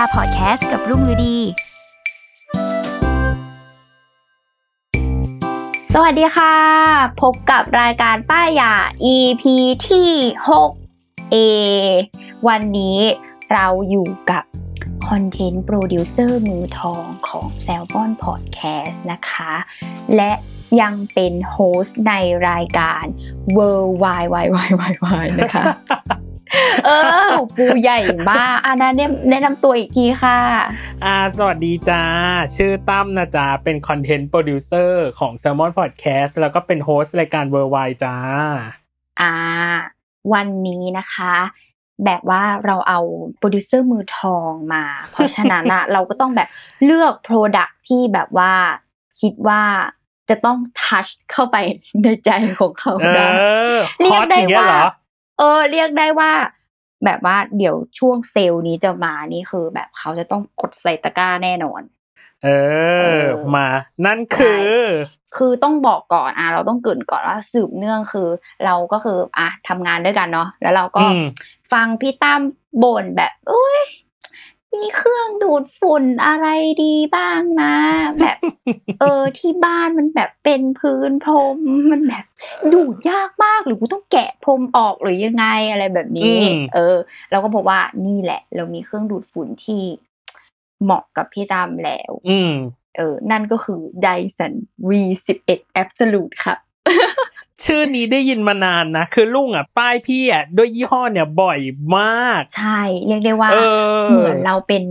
าพอดแคสต์กับรุ่งฤดี สวัสดีค่ะ พบกับรายการป้ายยา EP ที่6 A วันนี้เราอยู่กับคอนเทนต์โปรดิวเซอร์มือทองของ s ซ l m o n Podcast นะคะ และยังเป็น host ในรายการ World Wide Wide Wide Wide นะคะ เออ ปูใหญ่มากอันนั้นเนี่ยแนะนำตัวอีกทีค่ะ อ่า สวัสดีจ้า ชื่อตั้มนะจ๊ะเป็น content producer ของ Salmon Podcast แล้วก็เป็น host รายการ Worldwide จ้า อ่า วันนี้นะคะ แบบว่าเราเอาโปรดิวเซอร์มือทองมา เพราะฉะนั้นอะเราก็ต้องแบบเลือกโปรดักที่แบบว่าคิดว่าจะต้องทัชเข้าไปในใจของเขาเอได้อเรีฮยอกตได้อย่างเงี้ยว่า เหรอเออ เรียกได้ว่า แบบว่าเดี๋ยวช่วงเซลล์นี้จะมานี่คือ แบบเขาจะต้องกดใส่ตะกร้าแน่นอน เอเอออมา นั่นคือ คือต้องบอกก่อนอะเราต้องเกรินก่อนว่าสืบเนื่องคือ เราก็คืออะทำงานด้วยกันเนาะแล้วเราก็อืมฟังพี่ตั้มบ่นแบบเอ้ย มีเครื่องดูดฝุ่นอะไรดีบ้างนะ แบบ เออที่บ้านมันแบบเป็นพื้นพรมมันแบบดูดยากมากหรือกูต้องแกะพรมออกหรือยังไงอะไรแบบนี้อืมเออ เราก็พบว่านี่แหละ เรามีเครื่องดูดฝุ่นที่เหมาะกับพี่ตั้มแล้ว อืมเออ นั่นก็คือ Dyson V11 Absolute ค่ะ ชื่อนี้ได้ยินมานานนะ คือลุงอะ ป้ายพี่อะด้วยยี่ห้อเนี่ยบ่อยมาก ใช่ เรียกได้ว่าเออเหมือนเราเป็น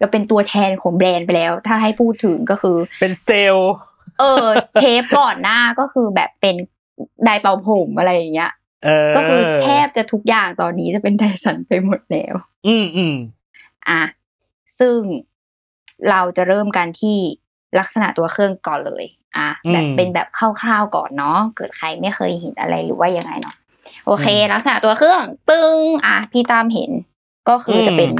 เราเป็นตัวแทนของแบรนด์ไปแล้ว ถ้าให้พูดถึงก็คือ เป็นเซลล์เออ เทปก่อนหน้าก็คือแบบเป็นไดร์เป่าผมอะไรอย่างเงี้ยเออก็คือแทบจะทุกอย่างตอนนี้จะเป็นไดสันไปหมดแล้ว อืมอืมอะซึ่งเราจะเริ่มกันที่ลักษณะตัวเครื่องก่อนเลย อะแบบเป็นแบบคร่าวๆก่อนเนาะเกิดใครไม่เคยเห็นอะไรหรือว่ายังไงเนาะโอเค ลักษณะตัวเครื่องปึ้งอะพี่ตามเห็น ก็คือจะเป็น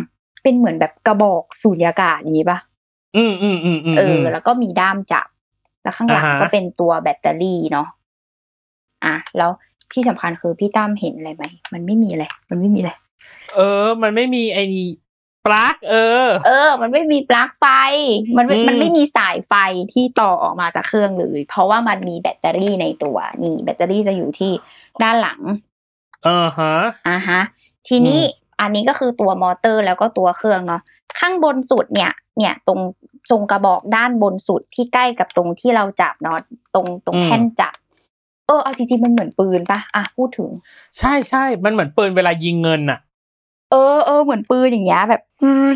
เป็นเหมือนแบบกระบอกสูญญากาศนี้ปะอืมอืมอืมอืมเออ แล้วก็มีด้ามจับ แล้วข้างหลังอ่าฮะก็เป็นตัวแบตเตอรี่เนาะอะแล้วที่สำคัญคือพี่ตั้มเห็นอะไรไหมมันไม่มีอะไรมันไม่มีอะไรเออ มันไม่มีไอ้นี่ ปลั๊กเออ เออ มันไม่มีปลั๊กไฟ มันไม่อืมมันไม่มีสายไฟที่ต่อออกมาจากเครื่องเลย เพราะว่ามันมีแบตเตอรี่ในตัว นี่แบตเตอรี่จะอยู่ที่ด้านหลังเออฮะอ่าฮะ ทีนี้อันนี้ก็คือตัวมอเตอร์แล้วก็ตัวเครื่องเนาะข้างบนสุดเนี่ย เนี่ยตรงทรงกระบอกด้านบนสุดที่ใกล้กับตรงที่เราจับเนาะตรงตรงแท่นจับเออเอาจริงๆมันเหมือนปืนปะอะพูดถึง ใช่ใช่มันเหมือนปืนเวลายิงเงินอะเออเออเหมือนปืนอย่างเงี้ยแบบ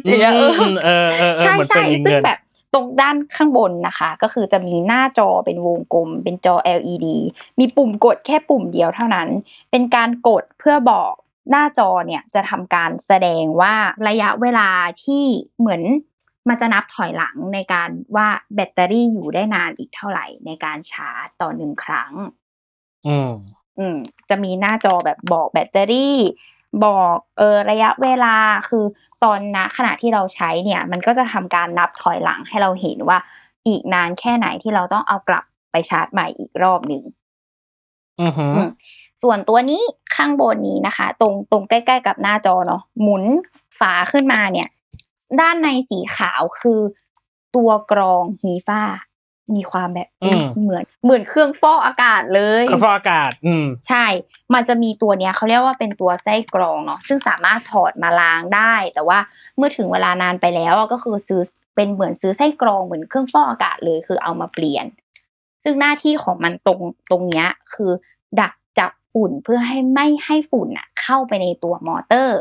อย่างเงี้ยเออมเออเออเออใช่เหมือนใช่ปืนยิงซึ่งเงินแบบตรงด้านข้างบนนะคะ ก็คือจะมีหน้าจอเป็นวงกลม เป็นจอ LED มีปุ่มกดแค่ปุ่มเดียวเท่านั้น เป็นการกดเพื่อบอกหน้าจอเนี่ยจะทำการแสดงว่าระยะเวลาที่เหมือนมันจะนับถอยหลังในการว่าแบตเตอรี่อยู่ได้นานอีกเท่าไหร่ในการชาร์จต่อหนึ่งครั้ง อืมอืมจะมีหน้าจอแบบบอกแบตเตอรี่ บอกเออระยะเวลาคือตอนนะขณะที่เราใช้เนี่ยมันก็จะทำการนับถอยหลังให้เราเห็นว่าอีกนานแค่ไหนที่เราต้องเอากลับไปชาร์จใหม่อีกรอบหนึ่งอือหืออืมส่วนตัวนี้ข้างบนนี้นะคะ ตรงตรงใกล้ๆกับหน้าจอเนาะหมุนฝาขึ้นมาเนี่ย ด้านในสีขาวคือตัวกรองฮีฟ้า มีความแบบอืมเหมือนเหมือนเครื่องฟอกอากาศเลยกระฟอกอากาศ อืมใช่ มันจะมีตัวเนี้ยเขาเรียกว่าเป็นตัวไส้กรองเนาะซึ่งสามารถถอดมาล้างได้ แต่ว่าเมื่อถึงเวลานานไปแล้วอะก็คือซื้อเป็นเหมือนซื้อไส้กรองเหมือนเครื่องฟอกอากาศเลยคือเอามาเปลี่ยน ซึ่งหน้าที่ของมันตรงตรงเนี้ยคือ ดักจับฝุ่นเพื่อให้ไม่ให้ฝุ่นอะเข้าไปในตัวมอเตอร์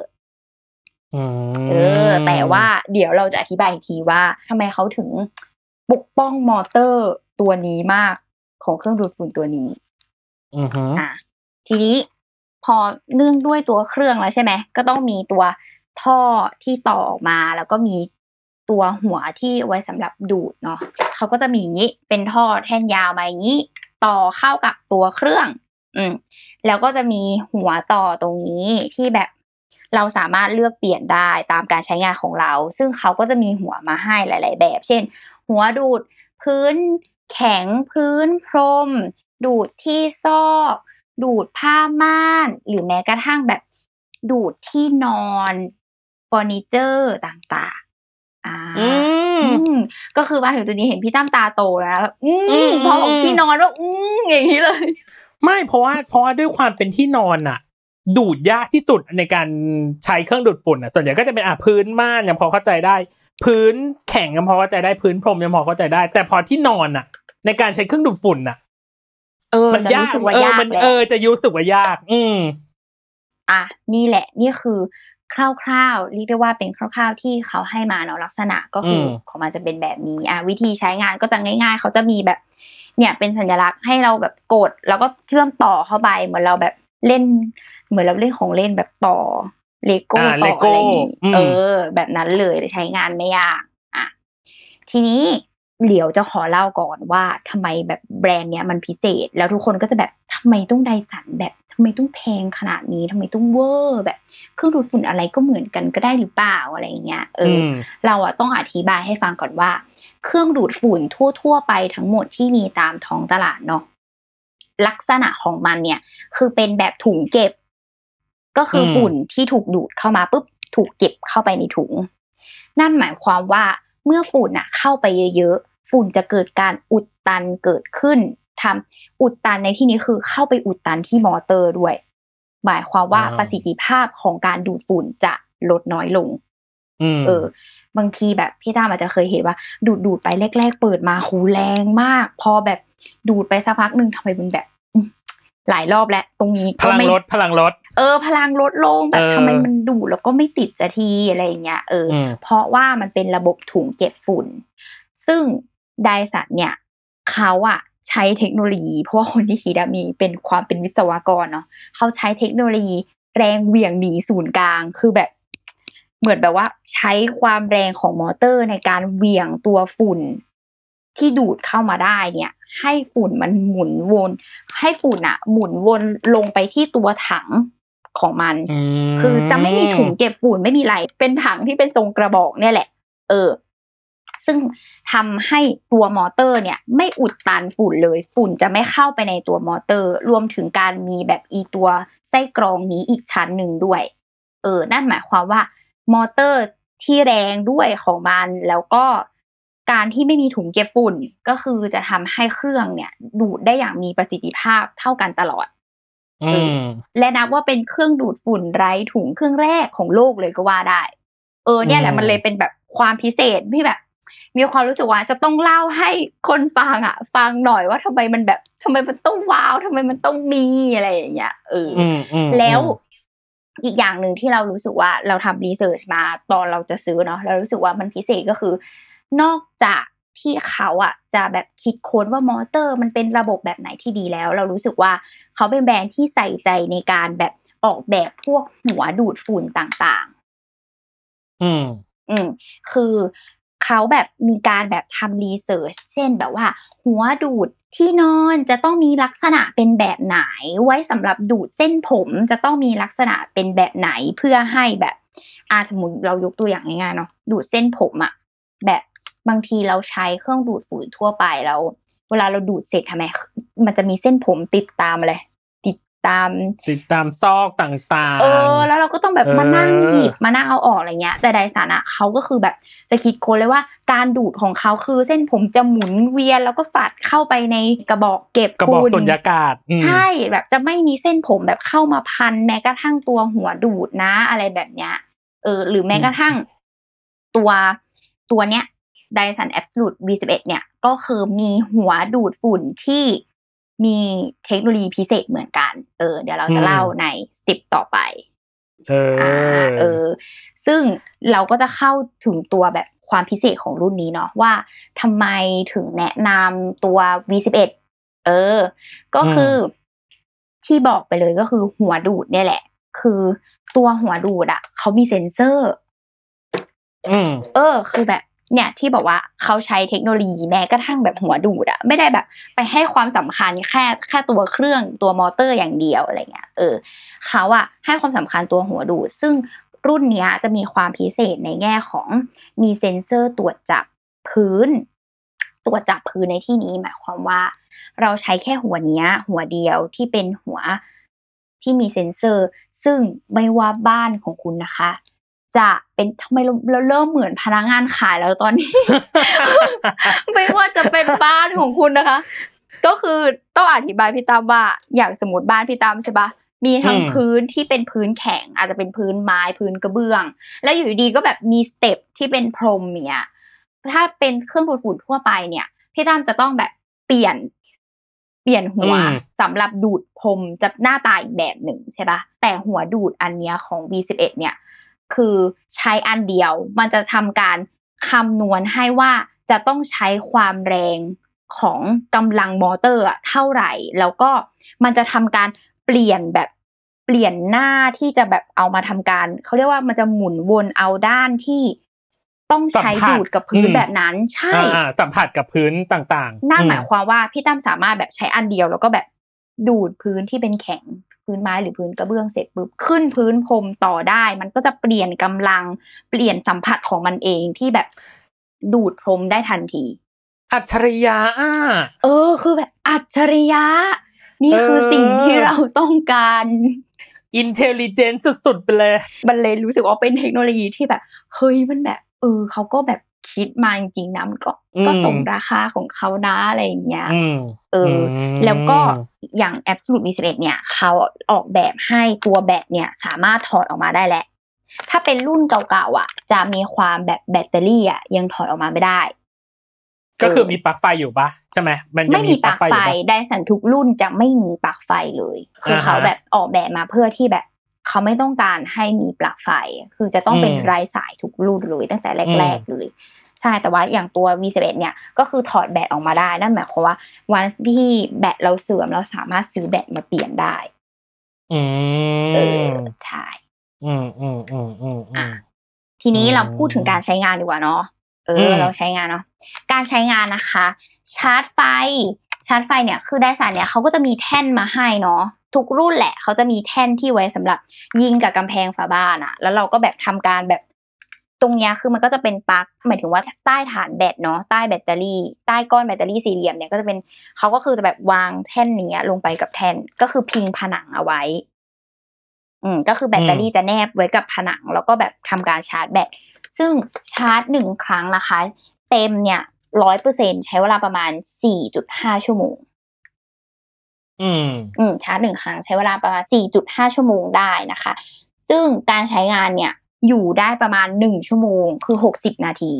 อืมเออ แต่ว่าเดี๋ยวเราจะอธิบายอีกทีว่าทำไมเขาถึง ปกป้องมอเตอร์ตัวนี้มากของเครื่องดูดฝุ่นตัวนี้อือฮึอะทีนี้พอเนื่องด้วยตัวเครื่องแล้วใช่ไหมก็ต้องมีตัวท่อที่ต่อออกมาแล้วก็มีตัวหัวที่ไว้สำหรับดูดเนาะเขาก็จะมีอย่างนี้เป็นท่อแท่นยาวมาอย่างนี้ ต่อเข้ากับตัวเครื่อง อืมแล้วก็จะมีหัวต่อตรงนี้ที่แบบ เราสามารถเลือกเปลี่ยนได้ตามการใช้งานของเรา ซึ่งเขาก็จะมีหัวมาให้หลาย ๆ แบบ เช่น หัวดูดพื้นแข็งพื้นพรม ดูดที่ซอก ดูดผ้าม่าน หรือแม้กระทั่งแบบดูดที่นอนเฟอร์นิเจอร์ต่างๆอ่าอืมอืมก็คือมาถึงจุดนี้เห็นพี่ตั้มตาโตแล้วนะแบบอือืมมพอบอกที่นอนว่าอืมอย่างนี้เลย ไม่เพราะว่าเพราะว่าด้วยความเป็นที่นอนอะ ดูดยากที่สุดในการใช้เครื่องดูดฝุ่นอะส่วนใหญ่ก็จะเป็นอะพื้นม่านยังพอเข้าใจได้ พื้นแข็งยังพอเข้าใจได้พื้นพรมยังพอเข้าใจได้ แต่พอที่นอนอะในการใช้เครื่องดูดฝุ่นอะเออมันจะยากรู้สึกว่าากเออยมันแหละเออจะรู้สึกว่ายาก อืมอะนี่แหละ นี่คือคร่าวๆเรียกได้ว่าเป็นคร่าว ๆ ที่เขาให้มาเนาะลักษณะก็คืออมของมันจะเป็นแบบนี้อะวิธีใช้งานก็จะง่าย ๆ เขาจะมีแบบ เนี่ยเป็นสัญลักษณ์ให้เราแบบกด แล้วก็เชื่อมต่อเข้าไปเหมือนเราแบบ เล่น เหมือนเราเล่นของเล่นแบบต่อเลโก้อ่าต่อ Lego อะไรอย่างงี้อืมเออ แบบนั้นเลยใช้งานไม่ยากอะทีนี้เดี๋ยวจะขอเล่าก่อนว่าทำไมแบบแบรนด์เนี้ยมันพิเศษ แล้วทุกคนก็จะแบบทำไมต้องไดสันแบบทำไมต้องแพงขนาดนี้ทำไมต้องเวอร์แบบเครื่องดูดฝุ่นอะไรก็เหมือนกันก็ได้หรือเปล่าอะไรอย่างเงี้ยเอออมเราอะต้องอธิบายให้ฟังก่อนว่า เครื่องดูดฝุ่นทั่ว ๆ ไปทั้งหมดที่มีตามท้องตลาดเนาะ ลักษณะของมันเนี่ย คือเป็นแบบถุงเก็บ ก็คืออมฝุ่นที่ถูกดูดเข้ามาปุ๊บถูกเก็บเข้าไปในถุง นั่นหมายความว่าเมื่อฝุ่นอะเข้าไปเยอะๆ ฝุ่นจะเกิดการอุดตันเกิดขึ้นทำอุดตันในที่นี้คือเข้าไปอุดตันที่มอเตอร์ด้วย หมายความว่าอ่าประสิทธิภาพของการดูดฝุ่นจะลดน้อยลงอืมเออ บางทีแบบพี่ตามอาจจะเคยเห็นว่า ดูดดูดไปแรก ๆ เปิดมาหูแรงมาก พอแบบ ดูดไปสักพักหนึ่งทำไมมันแบบอืมหลายรอบแล้วตรงนี้พก็ลังไม่ลดพลังลดเออ พลังลดลงแบบเออทำไมมันดูดแล้วก็ไม่ติดสักทีอะไรอย่างเงี้ยเอออมเพราะว่ามันเป็นระบบถุงเก็บฝุ่น ซึ่งไดสันเนี่ยเขาอะใช้เทคโนโลยี เพราะว่าคนที่คิดอะมีเป็นความเป็นวิศวกรเนาะเขาใช้เทคโนโลยีแรงเหวี่ยงหนีศูนย์กลางคือแบบ เหมือนแบบว่าใช้ความแรงของมอเตอร์ในการเหวี่ยงตัวฝุ่น ที่ดูดเข้ามาได้เนี่ย ให้ฝุ่นมันหมุนวน ให้ฝุ่นอะหมุนวนลงไปที่ตัวถังของมันอืมคือจะไม่มีถุงเก็บฝุ่นไม่มีอะไร เป็นถังที่เป็นทรงกระบอกเนี่ยแหละ เออ ซึ่งทำให้ตัวมอเตอร์เนี่ย ไม่อุดตันฝุ่นเลย ฝุ่นจะไม่เข้าไปในตัวมอเตอร์ รวมถึงการมีแบบอีตัวไส้กรองนี้อีกชั้นหนึ่งด้วย เออ นั่นหมายความว่ามอเตอร์ที่แรงด้วยของมันแล้วก็ การที่ไม่มีถุงเก็บฝุ่นก็คือจะทำให้เครื่องเนี่ย ดูดได้อย่างมีประสิทธิภาพเท่ากันตลอดอืมและนับว่าเป็นเครื่องดูดฝุ่นไร้ถุงเครื่องแรกของโลกเลยก็ว่าได้ เออ เนี่ยแหละอืมมันเลยเป็นแบบความพิเศษที่แบบ มีความรู้สึกว่าจะต้องเล่าให้คนฟังอะ ฟังหน่อยว่าทำไมมันแบบทำไมมันต้องว้าวทำไมมันต้องมีอะไรอย่างเงี้ยเออออืมอืมแล้วอีกอย่างหนึ่งที่เรารู้สึกว่าเราทำ research มาตอนเราจะซื้อเนาะเรารู้สึกว่ามันพิเศษก็คือ นอกจากที่เขาอะจะแบบคิดค้นว่ามอเตอร์มันเป็นระบบแบบไหนที่ดีแล้ว เรารู้สึกว่าเขาเป็นแบรนด์ที่ใส่ใจในการแบบออกแบบพวกหัวดูดฝุ่นต่างอืมๆอืม คือเขาแบบมีการแบบทำ research เช่นแบบว่า หัวดูดที่นอนจะต้องมีลักษณะเป็นแบบไหน ไว้สำหรับดูดเส้นผมจะต้องมีลักษณะเป็นแบบไหนเพื่อให้แบบอาสมมติเรายกตัวอย่างง่ายๆเนาะดูดเส้นผมอะแบบ บางทีเราใช้เครื่องดูดฝุ่นทั่วไปแล้วเวลาเราดูดเสร็จทำไมมันจะมีเส้นผมติดตามอะไรติดตาม ติดตามซอกต่างๆ เออ แล้วเราก็ต้องแบบเออมานั่งหยิบมานั่งเอาออกอะไรเงี้ย แต่ไดสันอะเขาก็คือแบบจะคิดค้นเลยว่าการดูดของเขาคือเส้นผมจะหมุนเวียนแล้วก็ฝัดเข้าไปในกระบอกเก็บกระบอกฝุ่นสุญญากาศอืมใช่แบบจะไม่มีเส้นผมแบบเข้ามาพันแม้กระทั่งตัวหัวดูดนะ อะไรแบบเนี้ย เออ หรือแม้กระทั่งตัวตัวเนี้ย Dyson Absolute V11 เนี่ยก็คือมีหัวดูดฝุ่นที่มีเทคโนโลยีพิเศษเหมือนกัน เออ เดี๋ยวเราจะเล่าในสเต็ปต่อไป เอออ่าเออ ซึ่งเราก็จะเข้าถึงตัวแบบความพิเศษของรุ่นนี้เนาะว่าทำไมถึงแนะนำตัว V11 เออ ก็คืออที่บอกไปเลยก็คือหัวดูดเนี่ยแหละ คือตัวหัวดูดอะเขามีเซ็นเซอร์อืมเออ คือแบบ เนี่ยที่บอกว่าเขาใช้เทคโนโลยีแม้กระทั่งแบบหัวดูดอะไม่ได้แบบไปให้ความสำคัญแค่แค่ตัวเครื่องตัวมอเตอร์อย่างเดียวอะไรเงี้ยเออเขาอะให้ความสำคัญตัวหัวดูด ซึ่งรุ่นนี้จะมีความพิเศษในแง่ของมีเซ็นเซอร์ตรวจจับพื้น ตรวจจับพื้นในที่นี้หมายความว่า เราใช้แค่หัวเนี้ย หัวเดียวที่เป็นหัวที่มีเซ็นเซอร์ ซึ่งไม่ว่าบ้านของคุณนะคะ จะเป็นทำไมเราเราเริ่มเหมือนพนักงานขายแล้วตอนนี้ ไม่ว่าจะเป็นบ้านของคุณนะคะ ก็คือต้องอธิบายพี่ตั้มว่าอย่างสมมติบ้านพี่ตั้มใช่ปะมีทั้งอืมพื้นที่เป็นพื้นแข็ง อาจจะเป็นพื้นไม้พื้นกระเบื้อง แล้วอยู่ดีๆก็แบบมีสเต็ปที่เป็นพรมอย่างเงี้ยถ้าเป็นเครื่องดูดฝุ่นทั่วไปเนี่ย พี่ตั้มจะต้องแบบเปลี่ยนเปลี่ยนหัวอืมสำหรับดูดพรมจะหน้าตาอีกแบบหนึ่งใช่ปะแต่หัวดูดอันเนี้ยของ V11 เนี่ย คือใช้อันเดียว มันจะทำการคำนวณให้ว่าจะต้องใช้ความแรงของกำลังมอเตอร์อะเท่าไหร่ แล้วก็มันจะทำการเปลี่ยนแบบเปลี่ยนหน้าที่จะแบบเอามาทำการเขาเรียกว่ามันจะหมุนวนเอาด้านที่ต้องใช้สัมผัสดูดกับพื้นอืมแบบนั้น ใช่อ่าๆสัมผัสกับพื้นต่างๆ นั่นอืหมายความว่าพี่ตั้มสามารถแบบใช้อันเดียว แล้วก็แบบดูดพื้นที่เป็นแข็ง พื้นไม้หรือพื้นกระเบื้องเสร็จปุ๊บขึ้นพื้นพรมต่อได้ มันก็จะเปลี่ยนกำลังเปลี่ยนสัมผัสของมันเองที่แบบดูดพรมได้ทันที อัจฉริยะอะเออ คือแบบอัจฉริยะ นี่คือเออสิ่งที่เราต้องการอินเทลเจนต์สุดๆไปเลย มันเลยรู้สึกว่าเป็นเทคโนโลยีที่แบบ เฮ้ยมันแบบ เออเขาก็แบบ คิดมาจริงๆนะมันก็อืมก็สมราคาของเขานะอะไรอย่างเงี้ยอืมเอออมแล้วก็อย่าง Absolute V11 เนี่ยเขาออกแบบให้ตัวแบตเนี่ยสามารถถอดออกมาได้แหละถ้าเป็นรุ่นเก่าๆอะ จะมีความแบบแบตเตอรี่อะยังถอดออกมาไม่ได้ ก็คือมีปลั๊กไฟอยู่ปะใช่ไหมมันยังไม่มีปลั๊กไฟอยู่ปะไดสันทุกรุ่นจะไม่มีปลั๊กไฟเลย คืออ่าฮะเขาแบบออกแบบมาเพื่อที่แบบเขาไม่ต้องการให้มีปลั๊กไฟ คือจะต้องเป็นอืมไร้สายทุกรุ่นเลยตั้งแต่แรกอืมๆเลย ใช่แต่ว่าอย่างตัว V11 เนี่ยก็คือถอดแบตออกมาได้นั่นหมายความว่าวันที่แบตเราเสื่อมเราสามารถซื้อแบตมาเปลี่ยนได้อืเออมใช่อืมอืมอืมอืมอืมทีนี้อืมเราพูดถึงการใช้งานดีกว่าเนาะเออมเราใช้งานเนาะการใช้งานนะคะ ชาร์จไฟ ชาร์จไฟเนี่ยคือไดสันเนี่ยเขาก็จะมีแท่นมาให้เนาะทุกรุ่นแหละเขาจะมีแท่นที่ไว้สำหรับยิงกับกำแพงฝาบ้านอะแล้วเราก็แบบทำการแบบ ตรงเนี้ยคือมันก็จะเป็นปลั๊กหมายถึงว่าใต้ฐานแบตเนาะใต้แบตเตอรี่ ใต้ก้อนแบตเตอรี่สี่เหลี่ยมเนี่ยก็จะเป็นเขาก็คือจะแบบวางแท่นเนี้ยลงไปกับแท่นก็คือพิงผนังเอาไว้ อืมก็คือแบตเตอรี่จะแนบไว้กับผนัง แล้วก็แบบทำการชาร์จแบตซึ่งชาร์จหนึ่งครั้งนะคะ เต็มเนี่ยร้อยเปอร์เซ็นใช้เวลาประมาณสี่จุดห้าชั่วโมงอืมอืมชาร์จหนึ่งครั้งใช้เวลาประมาณสี่จุดห้าชั่วโมงได้นะคะ ซึ่งการใช้งานเนี่ย อยู่ได้ประมาณหนึ่งชั่วโมงคือหกสิบนาที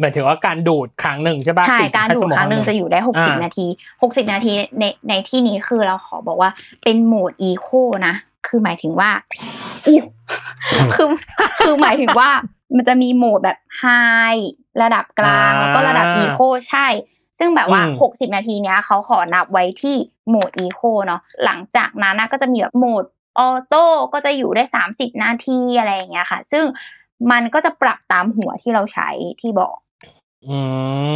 หมายถึงว่าการดูดครั้งหนึ่งใช่ปะใช่4.5การดูดครั้งหนึ่งจะอยู่ได้หกสิบอ่านาทีหกสิบนาทีในในที่นี้คือเราขอบอกว่าเป็นโหมดอีโคนะ คือหมายถึงว่าอุ๊ยคือคือหมายถึงว่ามันจะมีโหมดแบบไฮระดับกลางแล้วก็ระดับอีโคใช่ ซึ่งแบบว่าอืมหกสิบนาทีเนี้ยเขาขอนับไว้ที่โหมดอีโคเนาะหลังจากนั้นนะก็จะมีแบบโหมด ออโต้ก็จะอยู่ได้สามสิบนาทีอะไรอย่างเงี้ยค่ะ ซึ่งมันก็จะปรับตามหัวที่เราใช้ที่บอกอื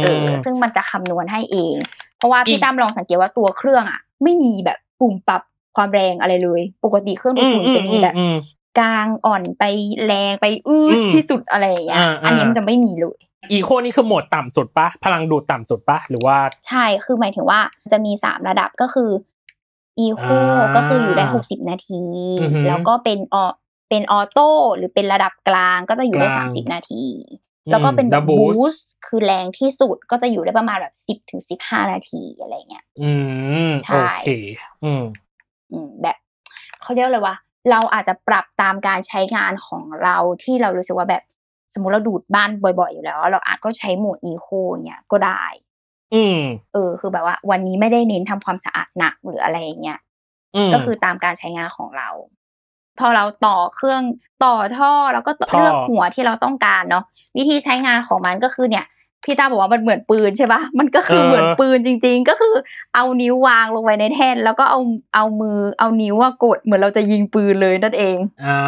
เออมซึ่งมันจะคำนวณให้เอง เพราะว่าอีพี่กตั้มลองสังเกตว่าตัวเครื่องอะ ไม่มีแบบปุ่มปรับความแรงอะไรเลย ปกติเครื่องดูดฝุ่นจะมีแบบอืมกลางอ่อนไปแรงไปอืดอืมที่สุดอะไรอย่างเงี้ยอ่าอันนี้อ่ามัมันจะไม่มีเลยอีโคนี่คือโหมดต่ำสุดปะพลังดูดต่ำสุดปะหรือว่า ใช่คือหมายถึงว่าจะมีสามระดับก็คือ อีโคอ่าก็คืออยู่ได้หกสิบนาทีอือหือแล้วก็เป็นออเป็นออโต้หรือเป็นระดับกลางก็จะอยู่ได้กลาสางมสิบนาที แล้วก็เป็นแบแล้บว boost บูสต์คือแรงที่สุดก็จะอยู่ได้ประมาณแบบสิบถึงสิบห้านาทีอะไรเงี้ยอืมใช่โอเคอืมอืมแบบเขาเรียกเลยว่าเราอาจจะปรับตามการใช้งานของเราที่เรารู้สึกว่าแบบสมมุติเราดูดบ้านบ่อยๆ อยู่แล้ว เราอาจก็ใช้โหมดอีโคเนี่ยก็ได้ อืมเออ คือแบบว่า วันนี้ไม่ได้เน้นทำความสะอาดหนักหรืออะไรอย่างเงี้ยอืมก็คือตามการใช้งานของเรา พอเราต่อเครื่องต่อท่อแล้วก็ท่อเลือกหัวที่เราต้องการเนาะวิธีใช้งานของมันก็คือเนี่ยพี่ตาบอกว่ามันเหมือนปืนใช่ปะมันก็คือเหมือนปืนจริง ๆ ก็คือเอานิ้ววางลงไปในแท่น แล้วก็เอาเอามือเอานิ้วว่ากดเหมือนเราจะยิงปืนเลยนั่นเองอ่า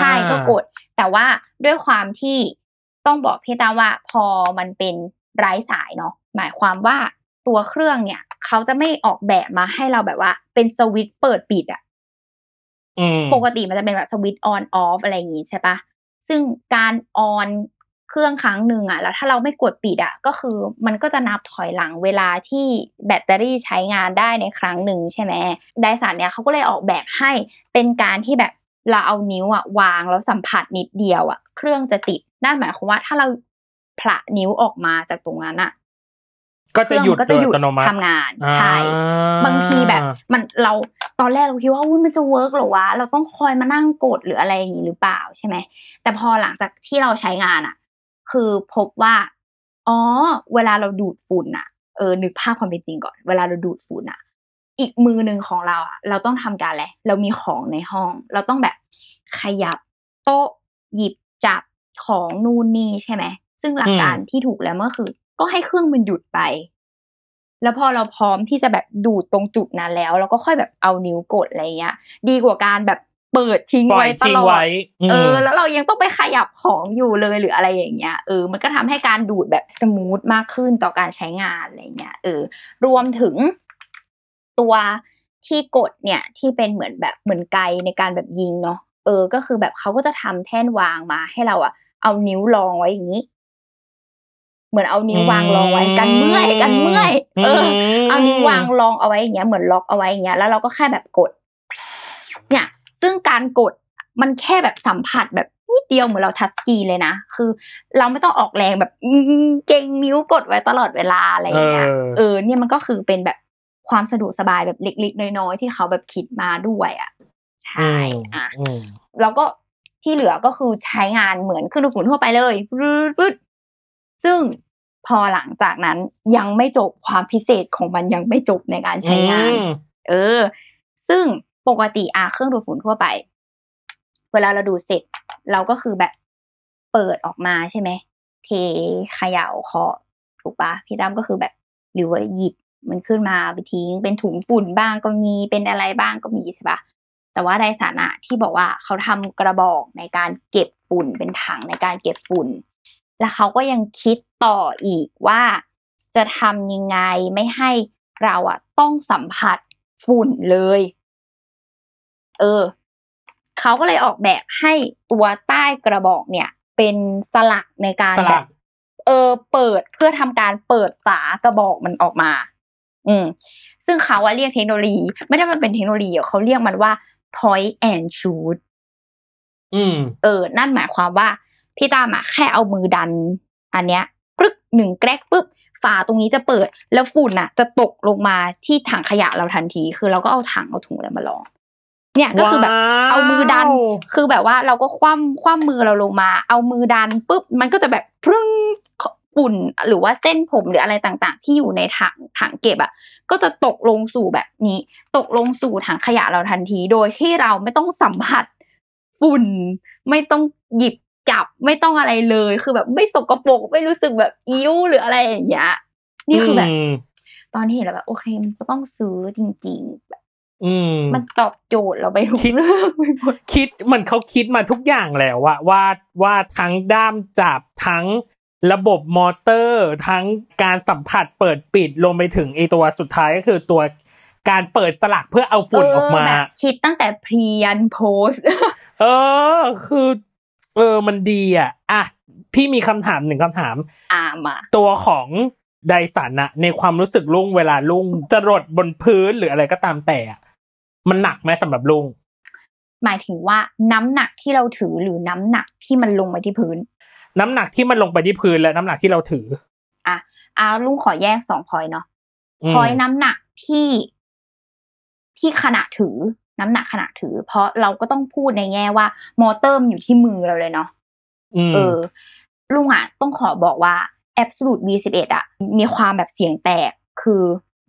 ใช่ก็กด แต่ว่าด้วยความที่ต้องบอกพี่ตาว่าพอมันเป็นไร้สายเนาะ หมายความว่าตัวเครื่องเนี่ย เขาจะไม่ออกแบบมาให้เราแบบว่า เป็นสวิตช์เปิดปิดอะอืมปกติมันจะเป็นแบบสวิตช์ออนออฟอะไรอย่างงี้ใช่ปะซึ่งการออนเครื่องครั้งหนึ่งอะแล้วถ้าเราไม่กดปิดอะก็คือมันก็จะนับถอยหลังเวลาที่แบตเตอรี่ใช้งานได้ในครั้งหนึ่งใช่ไหมไดสันเนี่ยเขาก็เลยออกแบบให้เป็นการที่แบบเราเอานิ้วอะวางแล้วสัมผัสนิดเดียวอะเครื่องจะติดนั่นหมายความว่าถ้าเราผละนิ้วออกมาจากตรงนั้นอะ ก็จะหยุดเครื่องมันก็จะหยุดโดอัตโนมัติทำงานอ่าใช่บางทีแบบมันเราตอนแรกเราคิดว่าอุ้ยมันจะเวิร์กหรอวะเราต้องคอยมานั่งกดหรืออะไรอย่างนี้หรือเปล่าใช่ไหมแต่พอหลังจากที่เราใช้งานอะ คือพบว่าอ๋อเวลาเราดูดฝุ่นอะเออนึกภาพความเป็นจริงก่อน เวลาเราดูดฝุ่นอะ อีกมือหนึ่งของเราอะ เราต้องทำการอะไรเรามีของในห้อง เราต้องแบบขยับโต๊ะหยิบจับของนู่นนี่ใช่ไหมซึ่งหลักการที่ถูกแล้วก็คือ ก็ให้เครื่องมันหยุดไป แล้วพอเราพร้อมที่จะแบบดูดตรงจุดนั้นแล้วเราก็ค่อยแบบเอานิ้วกดอะไรเงี้ย ดีกว่าการแบบเปิดทิ้งปล่อไว้ยตทิ้งลอไว้ดเออมแล้วเรายังต้องไปขยับของอยู่เลยหรืออะไรอย่างเงี้ยเออมันก็ทำให้การดูดแบบสมูทมากขึ้นต่อการใช้งานอะไรเงี้ยเออรวมถึงตัวที่กดเนี่ยที่เป็นเหมือนแบบเหมือนไกในการแบบยิงเนาะเออ ก็คือแบบเขาก็จะทำแท่นวางมาให้เราอะเอานิ้วรองไว้อย่างนี้ เหมือนเอานิ้ววางรองไว้กันเมื่อยกันเมื่อยเออ เอานิ้ววางรองเอาไว้อย่างเงี้ยเหมือนล็อกเอาไว้อย่างเงี้ยแล้วเราก็แค่แบบกด เนี่ย ซึ่งการกดมันแค่แบบสัมผัสแบบนิดเดียวเหมือนเราทัชสกรีนเลยนะ คือ เราไม่ต้องออกแรงแบบอื้อเก่งนิ้วกดไว้ตลอดเวลาอะไรอย่างเงี้ยเออเออเนี่ยมันก็คือเป็นแบบความสะดวกสบายแบบเล็กๆ น้อยๆ ที่เขาแบบคิดมาด้วยอะใช่อะอืมแล้วก็ที่เหลือก็คือใช้งานเหมือนเครื่องดูดฝุ่นทั่วไปเลยปื๊ดปื๊ดซึ่ง พอหลังจากนั้นยังไม่จบความพิเศษของมันยังไม่จบในการใช้งานอืมเออ ซึ่งปกติอาเครื่องดูดฝุ่นทั่วไป เวลาเราดูดเสร็จ เราก็คือแบบเปิดออกมาใช่ไหมเทเขย่าเคาะถูกปะพี่ตั้มก็คือแบบหรือว่าหยิบมันขึ้นมาไปทิ้งเป็นถุงฝุ่นบ้างก็มีเป็นอะไรบ้างก็มีใช่ปะแต่ว่าไดสานะที่บอกว่าเขาทำกระบอกในการเก็บฝุ่นเป็นถังในการเก็บฝุ่น แล้วเขาก็ยังคิดต่ออีกว่า จะทำยังไงไม่ให้เราอะต้องสัมผัสฝุ่นเลย เออ เขาก็เลยออกแบบให้ตัวใต้กระบอกเนี่ย เป็นสลักในการสแบลับกเออ เปิดเพื่อทำการเปิดฝากระบอกมันออกมา อืม ซึ่งเขาว่าเรียกเทคโนโลยี ไม่ได้มันเป็นเทคโนโลยีอะเขาเรียกมันว่า point and shoot อืม เออ นั่นหมายความว่า พี่ตามอะแค่เอามือดัน อันเนี้ยปึ๊กหนึ่งแกรกปุ๊บฝาตรงนี้จะเปิด แล้วฝุ่นอะจะตกลงมาที่ถังขยะเราทันที คือเราก็เอาถังเอาถุงอะไรมาลอง เนี่ยก็คือแบบว้าวเอามือดัน คือแบบว่าเราก็คว่ำคว่ำมือเราลงมา เอามือดันปุ๊บมันก็จะแบบพรึ้งฝุ่นหรือว่าเส้นผมหรืออะไรต่างๆ ที่อยู่ในถังถังเก็บอะ ก็จะตกลงสู่แบบนี้ ตกลงสู่ถังขยะเราทันที โดยที่เราไม่ต้องสัมผัสฝุ่น ไม่ต้องหยิบ จับไม่ต้องอะไรเลย คือแบบไม่สกปรกไม่รู้สึกแบบอิ่วหรืออะไรอย่างเงี้ยนี่คือแบบมตอนที่เห็นแล้วแบบโอเคมันก็ต้องซื้อจริงๆแบบอืมมันตอบโจทย์เราไปทุกคิดเรื่องไปหมดคิดเหมือนเขาคิดมาทุกอย่างแล้วว่าว่าว่าทั้งด้ามจับทั้งระบบมอเตอร์ ทั้งการสัมผัสเปิดปิดลงไปถึงไอตัวสุดท้ายก็คือตัวการเปิดสลักเพื่อเอาฝุ่นออกมาเแบบคิดตั้งแต่พรียันโพส เออ คือ เออมันดีอะอะพี่มีคำถามหนึ่งคำถามอามาตัวของไดสันอะในความรู้สึกลุงเวลาลุงจะรดบนพื้นหรืออะไรก็ตามแต่อะมันหนักไหมสำหรับลุงหมายถึงว่าน้ำหนักที่เราถือหรือน้ำหนักที่มันลงไปที่พื้น น้ำหนักที่มันลงไปที่พื้นและน้ำหนักที่เราถือ อะอาลุงขอแยกสองพอยเนาะอืมพอยน้ำหนักที่ที่ขณะถือ น้ำหนักขณะถือ เพราะเราก็ต้องพูดในแง่ว่ามอเตอร์มันอยู่ที่มือเราเลยเนาะอืมเออลุงอะต้องขอบอกว่า Absolute V11 อะมีความแบบเสียงแตก คือ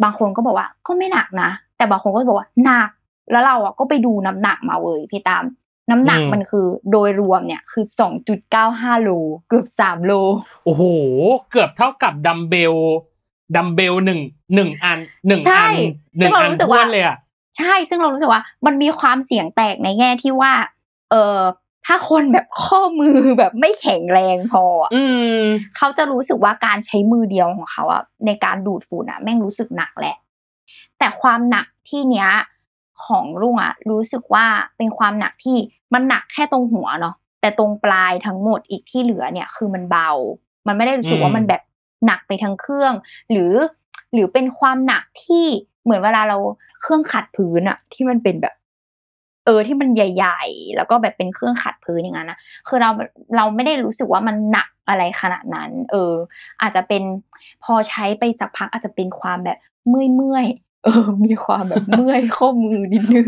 บางคนก็บอกว่าก็ไม่หนักนะ แต่บางคนก็บอกว่าหนัก แล้วเราอะก็ไปดูน้ำหนักมาเว้ยพี่ตาม น้ำหนักอืมมันคือโดยรวมเนี่ยคือสองจุดเก้าห้าโล เกือบสามโล โอ้โห เกือบเท่ากับดัมเบลดัมเบลหนึ่งหนึ่งอันหนึ่งใช่อันหนึ่ซึ่งงเราอันรู้สึกท้วว่านเลยอะ ใช่ซึ่งเรารู้สึกว่ามันมีความเสี่ยงแตกในแง่ที่ว่า เออถ้าคนแบบข้อมือแบบไม่แข็งแรงพออะอืมเขาจะรู้สึกว่าการใช้มือเดียวของเขาอะในการดูดฝุ่นอะแม่งรู้สึกหนักแหละ แต่ความหนักที่เนี้ยของลุงอะรู้สึกว่าเป็นความหนักที่มันหนักแค่ตรงหัวเนาะแต่ตรงปลายทั้งหมดอีกที่เหลือเนี่ย คือมันเบา มันไม่ได้รู้สึกว่าอืมมันแบบหนักไปทั้งเครื่อง หรือหรือเป็นความหนักที่ เหมือนเวลาเราเครื่องขัดพื้นอะที่มันเป็นแบบ เออที่มันใหญ่ ๆ แล้วก็แบบเป็นเครื่องขัดพื้นอย่างนั้นนะคือเราเราไม่ได้รู้สึกว่ามันหนักอะไรขนาดนั้น เออ อาจจะเป็นพอใช้ไปสักพักอาจจะเป็นความแบบเมื่อยเมื่อยๆเออมีความแบบเมื่อยข้อมือนิดนึง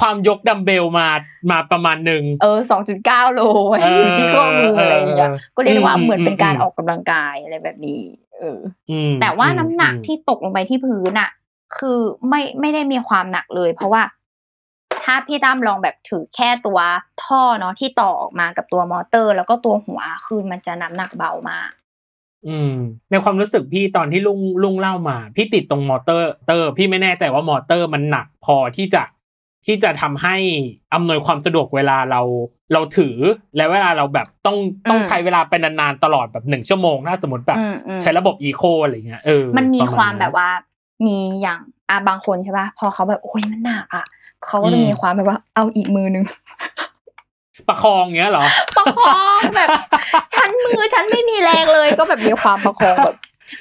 ความยกดัมเบลมามาประมาณหนึ่งเออสองจุดเก้าโลไว้เอออยู่ที่ข้อมืออะไรอย่างเงี้ยเออก็เรียกได้ว่าอืมเหมือนเป็นการอืมออกกำลังกายอะไรแบบนี้ เอออืมแต่ว่าน้ำหนักอืมที่ตกลงไปที่พื้นอะ คือไม่ไม่ได้มีความหนักเลย เพราะว่าถ้าพี่ตั้มลองแบบถือแค่ตัวท่อเนาะที่ต่อออกมากับตัวมอเตอร์ แล้วก็ตัวหัวคือมันจะน้ำหนักเบามากอืม ในความรู้สึกพี่ตอนที่ลุงลุงเล่ามา พี่ติดตรงมอเตอร์ เตอร์ พี่ไม่แน่ใจว่ามอเตอร์มันหนักพอที่จะที่จะทำให้อำนวยความสะดวกเวลาเราเราถือ และเวลาเราแบบต้องต้องอืมใช้เวลาเป็นนานๆตลอดแบบหนึ่งชั่วโมงถ้าสมมติแบบอืมอืมใช้ระบบอีโคอะไรเงี้ยเออมันมีประความนั้นแบบว่า มีอย่างอะบางคนใช่ป่ะพอเขาแบบโอ้ยมันหนักอะเขาก็จะอืมมีความแบบว่าเอาอีกมือนึงประคองเงี้ยเหรอ ประคองแบบฉันมือฉันไม่มีแรงเลยก็แบบมีความประคองแบบ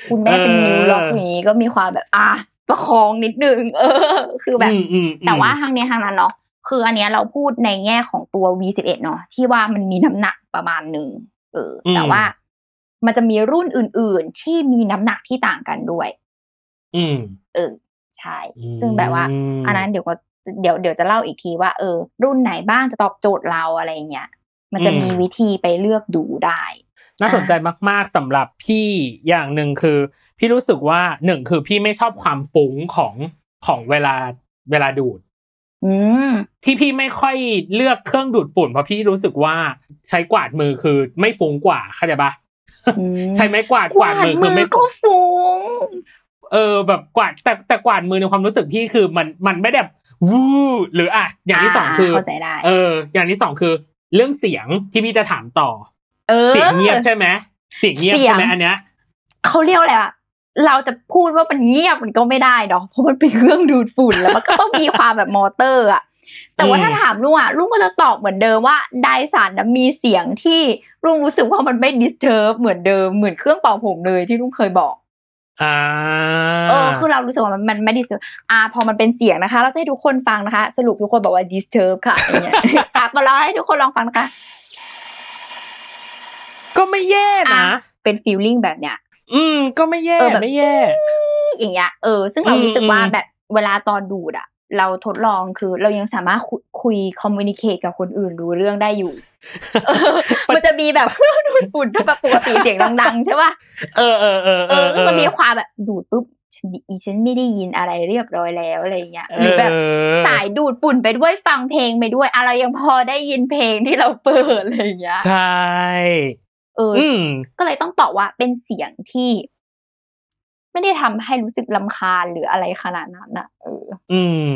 คุณแม่เป็นเออนิ้วล็อกอย่างนี้ก็มีความแบบอะประคองนิดนึง เออ คือแบบอืมอืมแต่ว่าทางเนี้ยทางนั้นเนาะคืออันเนี้ยเราพูดในแง่ของตัว V11 เนาะที่ว่ามันมีน้ำหนักประมาณหนึ่งเอออมแต่ว่ามันจะมีรุ่นอื่น ๆ ที่มีน้ำหนักที่ต่างกันด้วย อืมเออใช่อืมซึ่งแบบว่า อันนั้นเดี๋ยวก็เดี๋ยวเดี๋ยวจะเล่าอีกทีว่า เออ รุ่นไหนบ้างจะตอบโจทย์เราอะไรอย่างเงี้ยมันจะมีวิธีไปเลือกดูได้ น่าสนใจมากๆสำหรับพี่อย่างหนึ่งคือ พี่รู้สึกว่าหนึ่งคือพี่ไม่ชอบความฟุ้งของของเวลาเวลาดูดอืมที่พี่ไม่ค่อยเลือกเครื่องดูดฝุ่นเพราะพี่รู้สึกว่าใช้กวาดมือคือไม่ฟุ้งกว่าเข้าใจปะอืมใช้ไม้กวาดกกวาวาดดมือมืคืออไม่ก็ฟุ้งฟุ้ง เออแบบกวาดแต่แต่กวาดมือในความรู้สึกพี่คือมันมันไม่แบบวู้หรืออะอย่างที่สองคือเข้าใจได้เออ อย่างที่สองคือ เรื่องเสียงที่พี่จะถามต่อ เออเสียงเงียบใช่ไหมเสียงเงียบเสียงใช่ไหมอันเนี้ยเขาเรียกอะไรอะเราจะพูดว่ามันเงียบมันก็ไม่ได้เนาะเพราะมันเป็นเครื่องดูดฝุ่นแล้วมันก็ต้องมีความแบบมอเตอร์อะแต่ว่าอืมถ้าถามลุงอะลุงก็จะตอบเหมือนเดิมว่า Dyson นะมีเสียงที่ลุงรู้สึกว่ามันไม่ดิสเท r ร์เหมือนเดิมเหมือนเครื่องเป่าผมเลยที่ลุงเคยบอก อ่าเออคือเรารู้สึกว่ามันมันไม่ดิสเท r ร์อ่าพอมันเป็นเสียงนะคะ เราจะให้ทุกคนฟังนะคะ สรุปทุกคนบอกว่าดิสเท r ร์ค่ะอย่างเงี้ยอะมาเล่าให้ทุกคนลองฟังนะคะก็ไม่แย่นะอะเป็นฟีลลิ่งแบบเนี้ย อืม ก็ไม่แย่เออแบบไม่แย่ อย่างเงี้ย เออ ซึ่งเราอืมรู้สึกว่าอืมแบบเวลาตอนดูดอะ เราทดลองคือเรายังสามารถคุยคุยคอมมูนิเคตกับคนอื่นรู้เรื่องได้อยู่เออมันจะมีแบบเครื่องดูดฝุ่นที่แบบปกติเสียงดังๆใช่ป่ะเออเออเออเออก็จะมีความแบบดูดปุ๊บฉันอีฉันไม่ได้ยินอะไรเรียบร้อยแล้วอะไรอย่างเงี้ยหรือแบบสายดูดฝุ่นไปด้วยฟังเพลงไปด้วยอะไรยังพอได้ยินเพลงที่เราเปิดอะไรอย่างเงี้ยใช่เออออืมก็เลยต้องตอบว่าเป็นเสียงที่ ไม่ได้ทำให้รู้สึกลำคาญหรืออะไรขนาดนั้นนะเออ อืม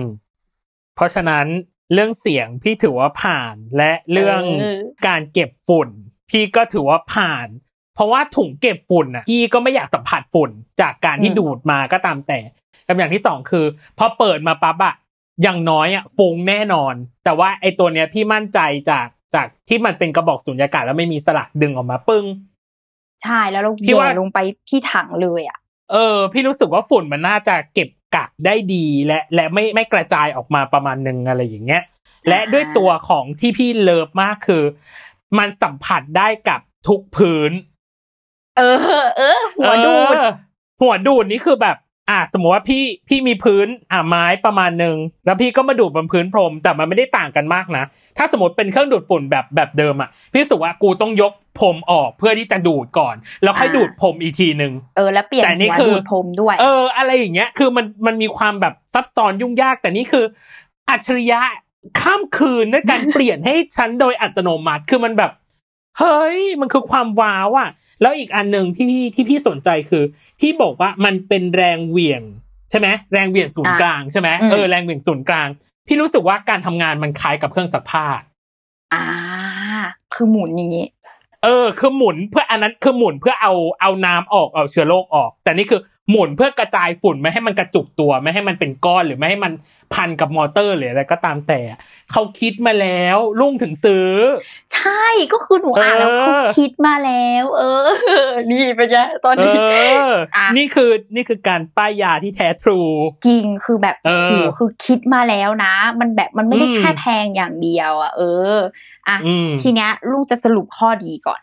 เพราะฉะนั้นเรื่องเสียงพี่ถือว่าผ่านและเรื่องเออการเก็บฝุ่น พี่ก็ถือว่าผ่าน เพราะว่าถุงเก็บฝุ่นอะพี่ก็ไม่อยากสัมผัสฝุ่นจากการที่อืมดูดมาก็ตามแต่กับอย่างที่สองคือพอเปิดมาปั๊บอะอย่างน้อยอะฟุ้งแน่นอน แต่ว่าไอตัวเนี้ยพี่มั่นใจจากจากที่มันเป็นกระบอกสุญญากาศแล้วไม่มีสลักดึงออกมาปึ้งใช่แล้วเราพี่ว่าแย่ลงไปที่ถังเลยอะ เออ พี่รู้สึกว่าฝุ่นมันน่าจะเก็บกักได้ดีและและไม่ไม่กระจายออกมาประมาณหนึ่งอะไรอย่างเงี้ย และด้วยตัวของที่พี่เลิฟมากคือ มันสัมผัสได้กับทุกพื้น เออ เออ หัวดูดเออหัวดูดนี่คือแบบ อะสมมติว่าพี่พี่มีพื้น อะไม้ประมาณหนึ่งแล้วพี่ก็มาดูดบนพื้นพรมแต่มันไม่ได้ต่างกันมากนะ ถ้าสมมติเป็นเครื่องดูดฝุ่นแบบแบบเดิมอะพี่รู้สึกว่ากูต้องยกพรมออกเพื่อที่จะดูดก่อน แล้วค่อยอ่าดูดพรมอีกทีหนึ่งเออแล้วเปลี่ยนแต่นี่หัวคือดูดพรมด้วย เออ อะไรอย่างเงี้ย คือมันมันมีความแบบซับซ้อนยุ่งยาก แต่นี่คือ อัจฉริยะข้ามคืนด้วยการเปลี่ยนให้ฉันโดยอัตโนมัติคือมันแบบ เฮ้ย มันคือความว้าวอะ แล้วอีกอันหนึ่งที่พี่ที่พี่สนใจคือ ที่บอกว่ามันเป็นแรงเหวี่ยง ใช่ไหมแรงเหวี่ยงศูนย์กลางใช่ไหมอืมเออแรงเหวี่ยงศูนย์กลาง พี่รู้สึกว่าการทำงานมันคล้ายกับเครื่องซักผ้า อ่า คือหมุนอย่างนี้ เออ คือหมุนเพื่ออันนั้นคือหมุนเพื่อเอาเอาน้ำออกเอาเชื้อโรคออก แต่นี่คือ หมุนเพื่อกระจายฝุ่นไม่ให้มันกระจุกตัว ไม่ให้มันเป็นก้อนหรือไม่ให้มันพันกับมอเตอร์หรืออะไรก็ตามแต่เขาคิดมาแล้วลุงถึงซื้อ ใช่ก็คือหนูอ่านแล้วเออเขาคิดมาแล้ว เออ นี่เป็นไงตอนเอนี้ออะนี่คือนี่คือการป้ายยาที่แท้ทรู จริงคือแบบเอโอ้อโหคือคิดมาแล้วนะ มันแบบมันไม่ได้อืมแค่แพงอย่างเดียว อะ เอออะอืมทีเนี้ยลุงจะสรุปข้อดีก่อน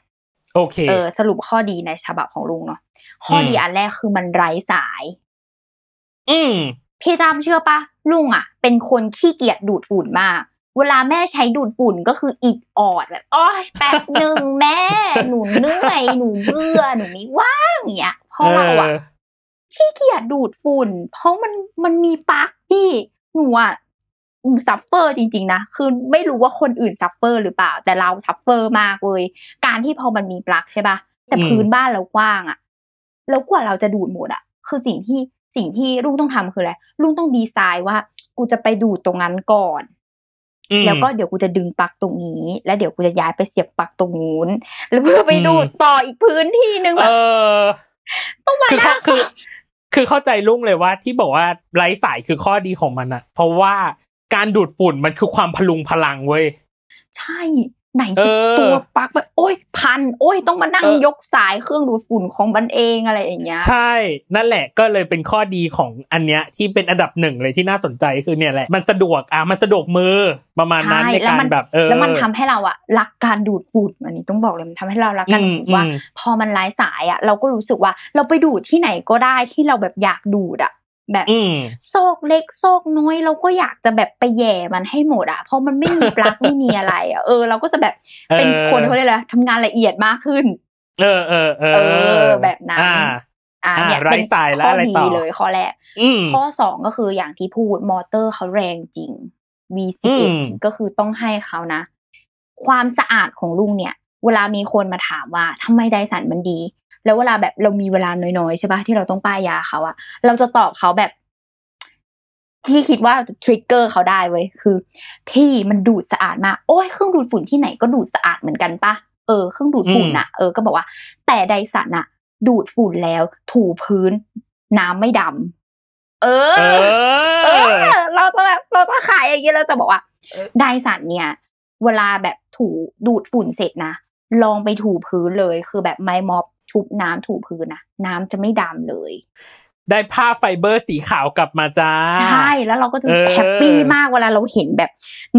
โอเคเออสรุปข้อดีในฉบับของลุงเนาะข้อดีอืมอันแรกคือมันไร้สาย อืมพี่ตั้มเชื่อปะลุงอะ เป็นคนขี้เกียจดูดฝุ่นมากเวลาแม่ใช้ดูดฝุ่นก็คืออิดออดแบบโอ้ยแป๊บหนึ่งแม่ หนูเหนื่อยหนูเบื่อหนูไม่ว่างอย่างเงี้ยเพราะเราอะขี้เกียจดูดฝุ่น เพราะมันมันมีปลั๊กที่หนูอะหนู suffer จริง ๆ นะ คือไม่รู้ว่าคนอื่น suffer หรือเปล่า แต่เรา suffer มากเลย การที่พอมันมีปลั๊กใช่ปะแต่อืมพื้พื้นบ้านเรากว้างอะแล้วกว่าเราจะดูดหมดอะคือสิ่งที่สิ่งที่ลุงต้องทำคืออะไรลุงต้องดีไซน์ว่า กูจะไปดูดตรงนั้นก่อนอืมแล้วก็เดี๋ยวกูจะดึงปลั๊กตรงนี้ แล้วเดี๋ยวกูจะย้ายไปเสียบปลั๊กตรงนู้นแล้วเพื่อไปดูดต่ออีกพื้นที่หนึงแบเอบอต้องมาคือเขานั่งคือคือเข้าใจลุงเลยว่าที่บอกว่าไร้สายคือข้อดีของมันอะเพราะว่า การดูดฝุ่นมันคือความพลุงพลังเว้ยใช่ไหนเอจะอตัวปลั๊กแบบโอ้ยพัน โอ้ยต้องมานั่งเออยกสายเครื่องดูดฝุ่นของมันเองอะไรอย่างเงี้ย ใช่ นั่นแหละก็เลยเป็นข้อดีของอันเนี้ยที่เป็นอันดับหนึ่งเลยที่น่าสนใจคือเนี่ยแหละมันสะดวกอะมันสะดวกมือประมาณนั้นใช่ในแล้วการมันแบบเออแล้วมันทำให้เราอะรักการดูดฝุ่นอันนี้ต้องบอกเลยมันทำให้เรารักการดูดฝุ่นว่าอืมพอมันไร้สายอะเราก็รู้สึกว่าเราไปดูดที่ไหนก็ได้ที่เราแบบอยากดูดอะ แบบอืมโซกเล็กโซกน้อยเราก็อยากจะแบบไปแย่มันให้หมดอะเพราะมันไม่มีปลั๊กไม่มีอะไรอะเออเราก็จะแบบเป็นเออคนเขาเรียกอะไรทำงานละเอียดมากขึ้น เออเออเออเออแบบนั้นอ่าอ่าอ่าเนี่ยไร้เป็นสายแล้วข้ออะไรดีต่อเลยข้อแรกอืมข้อสองก็คืออย่างที่พูดมอเตอร์เขาแรงจริง V11 อืมก็คือต้องให้เขานะ ความสะอาดของลุงเนี่ย เวลามีคนมาถามว่าทำไมไดสันมันดี แล้วเวลาแบบเรามีเวลาน้อยๆใช่ปะที่เราต้องป้ายยาเขาอะเราจะตอบเขาแบบ ที่คิดว่าจะทริกเกอร์เขาได้เว้ยคือ พี่มันดูดสะอาดมากโอ้ยเครื่องดูดฝุ่นที่ไหนก็ดูดสะอาดเหมือนกันปะเออเครื่องดูดฝุ่นอะเออก็บอกว่า แต่ไดสันอะดูดฝุ่นแล้ว ถูพื้น น้ำไม่ดำเออ เอเอออเราจะแบบเราจะขายอย่างนี้เราจะบอกว่าไดสันเนี่ย เวลาแบบถูดูดฝุ่นเสร็จนะลองไปถูพื้นเลยคือแบบไม้ม็อบ ชุบน้ำถูพื้นนะน้ำจะไม่ดำเลย ได้ผ้าไฟเบอร์สีขาวกลับมาจ้า ใช่แล้วเราก็จะเออแฮปปี้มากเวลาเราเห็นแบบ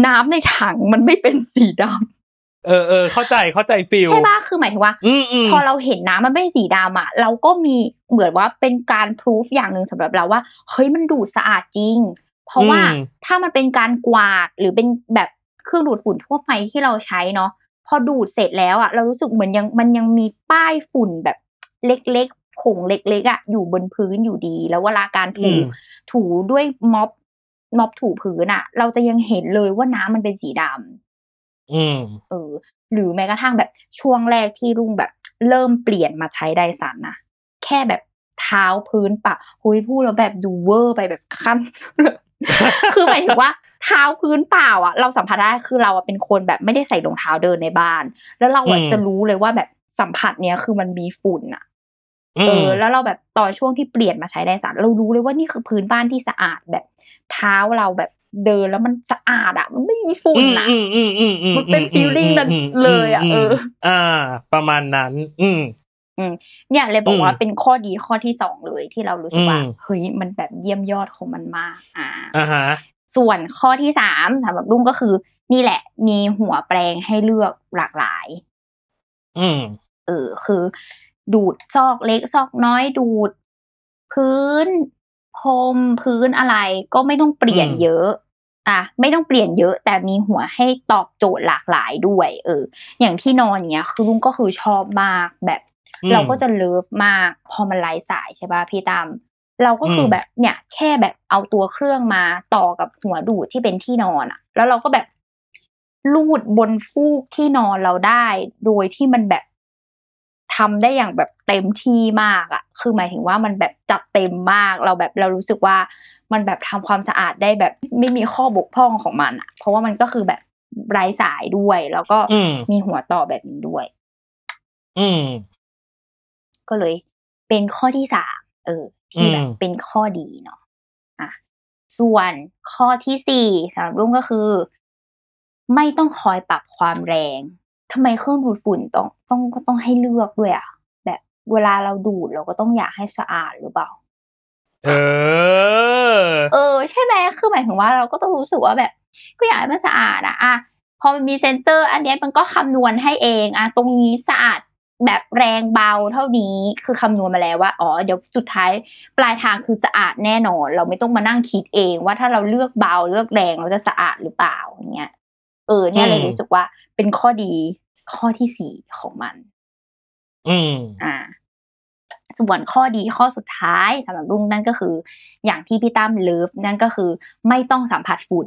น้ำในถังมันไม่เป็นสีดำเออเออเข้าใจเข้าใจฟิลใช่ปะคือหมายถึงว่าอืมอืมพอเราเห็นน้ำมันไม่สีดำอะเราก็มีเหมือนว่าเป็นการพิสูจอย่างหนึ่งสำหรับเราว่าเฮ้ยมันดูดสะอาดจริง เพราะว่าถ้ามันเป็นการกวาดหรือเป็นแบบเครื่องดูดฝุ่นทั่วไปที่เราใช้เนาะ พอดูดเสร็จแล้วอะเรารู้สึกเหมือนยังมันยังมีป้ายฝุ่นแบบเล็กๆผงเล็กๆอะอยู่บนพื้นอยู่ดี แล้วเวลาการถูอืมถูด้วยม็อบม็อบถูพื้นอะเราจะยังเห็นเลยว่าน้ำมันเป็นสีดำอืมเออ หรือแม้กระทั่งแบบช่วงแรกที่ลุงแบบ เริ่มเปลี่ยนมาใช้ Dyson นะแค่แบบเท้าพื้นปะหุยพูดแล้วแบบดูเวอร์ไปแบบขั้น คือหมายถึงว่า เท้าพื้นเปล่าอะ เราสัมผัสได้คือเราอะเป็นคนแบบไม่ได้ใส่รองเท้าเดินในบ้าน แล้วเราอะอืมจะรู้เลยว่าแบบสัมผัสเนี้ยคือมันมีฝุ่นอะอืเอมอแล้วเราแบบตอนช่วงที่เปลี่ยนมาใช้ไดสันเรารู้เลยว่านี่คือพื้นบ้านที่สะอาดแบบ เท้าเราแบบเดินแล้วมันสะอาดอะ มันไม่มีฝุ่นอะอืมอืมอืมอืมมันเป็นอื feeling นั้นมเลยอะเออ อ่า ประมาณนั้น อืมเนี่ยเลยบอกอืมว่าเป็นข้อดีข้อที่สองเลยที่เรารู้สึกว่าอืมเฮ้ยมันแบบเยี่ยมยอดของมันมากอ่าอ่าฮะ ส่วนข้อที่สามสำหรับลุงก็คือ นี่แหละ มีหัวแปลงให้เลือกหลากหลาย อืมเออคือ ดูดซอกเล็กซอกน้อยดูด พื้นพรมพื้นอะไร ก็ไม่ต้องเปลี่ยนอืมเยอะอะไม่ต้องเปลี่ยนเยอะ แต่มีหัวให้ตอบโจทย์หลากหลายด้วย เออ อย่างที่นอนเนี้ยคือลุงก็คือชอบมากแบบอืมเราก็จะเลิฟมาก พอมันไร้สายใช่ป่ะพี่ตาม เราก็คือมแบบเนี่ยแค่แบบเอาตัวเครื่องมาต่อกับหัวดูดที่เป็นที่นอนอะแล้วเราก็แบบลูดบนฟูกที่นอนเราได้ โดยที่มันแบบทำได้อย่างแบบเต็มที่มากอะคือหมายถึงว่ามันแบบจัดเต็มมากเราแบบเรารู้สึกว่ามันแบบทำความสะอาดได้แบบไม่มีข้อบกพร่องของมันอะเพราะว่ามันก็คือแบบไร้สายด้วย แล้วก็อืมมีหัวต่อแบบนี้ด้วย อืมก็เลยเป็นข้อที่สามเออ ที่แบบอืมเป็นข้อดีเนาะอะส่วนข้อที่สี่สำหรับรุ่งก็คือ ไม่ต้องคอยปรับความแรงทำไมเครื่องดูดฝุ่นต้องต้องก็ต้องให้เลือกด้วยอะแบบเวลาเราดูดเราก็ต้องอยากให้สะอาดหรือเปล่า เออ เออ ใช่ไหมคือหมายถึงว่าเราก็ต้องรู้สึกว่าแบบ ก็อยากให้มันสะอาดอะอะพอมันมีเซ็นเซอร์ อันเนี้ยมันก็คำนวณให้เองอะตรงนี้สะอาด แบบแรงเบาเท่านี้คือคำนวณมาแล้วว่าอ๋อเดี๋ยวสุดท้ายปลายทางคือสะอาดแน่นอน เราไม่ต้องมานั่งคิดเองว่าถ้าเราเลือกเบาเลือกแรงเราจะสะอาดหรือเปล่าอย่างเงี้ยเออเนี่ยเลยอืมรู้สึกว่าเป็นข้อดีข้อที่สี่ของมัน อืมอ่า ส่วนข้อดีข้อสุดท้ายสำหรับรุ่งนั่นก็คือ อย่างที่พี่ตั้มเลิฟนั่นก็คือไม่ต้องสัมผัสฝุ่น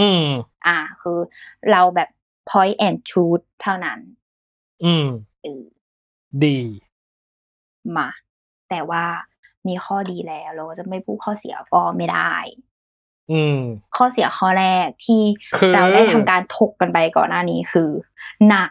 อืม อ่า คือเราแบบ point and shoot เท่านั้น อืม เออดี มา แต่ว่ามีข้อดีแล้วเราก็จะไม่พูดข้อเสียก็ไม่ได้ อืม ข้อเสียข้อแรกที่คือเราได้ทำการถกกันไปก่อนหน้านี้คือ หนัก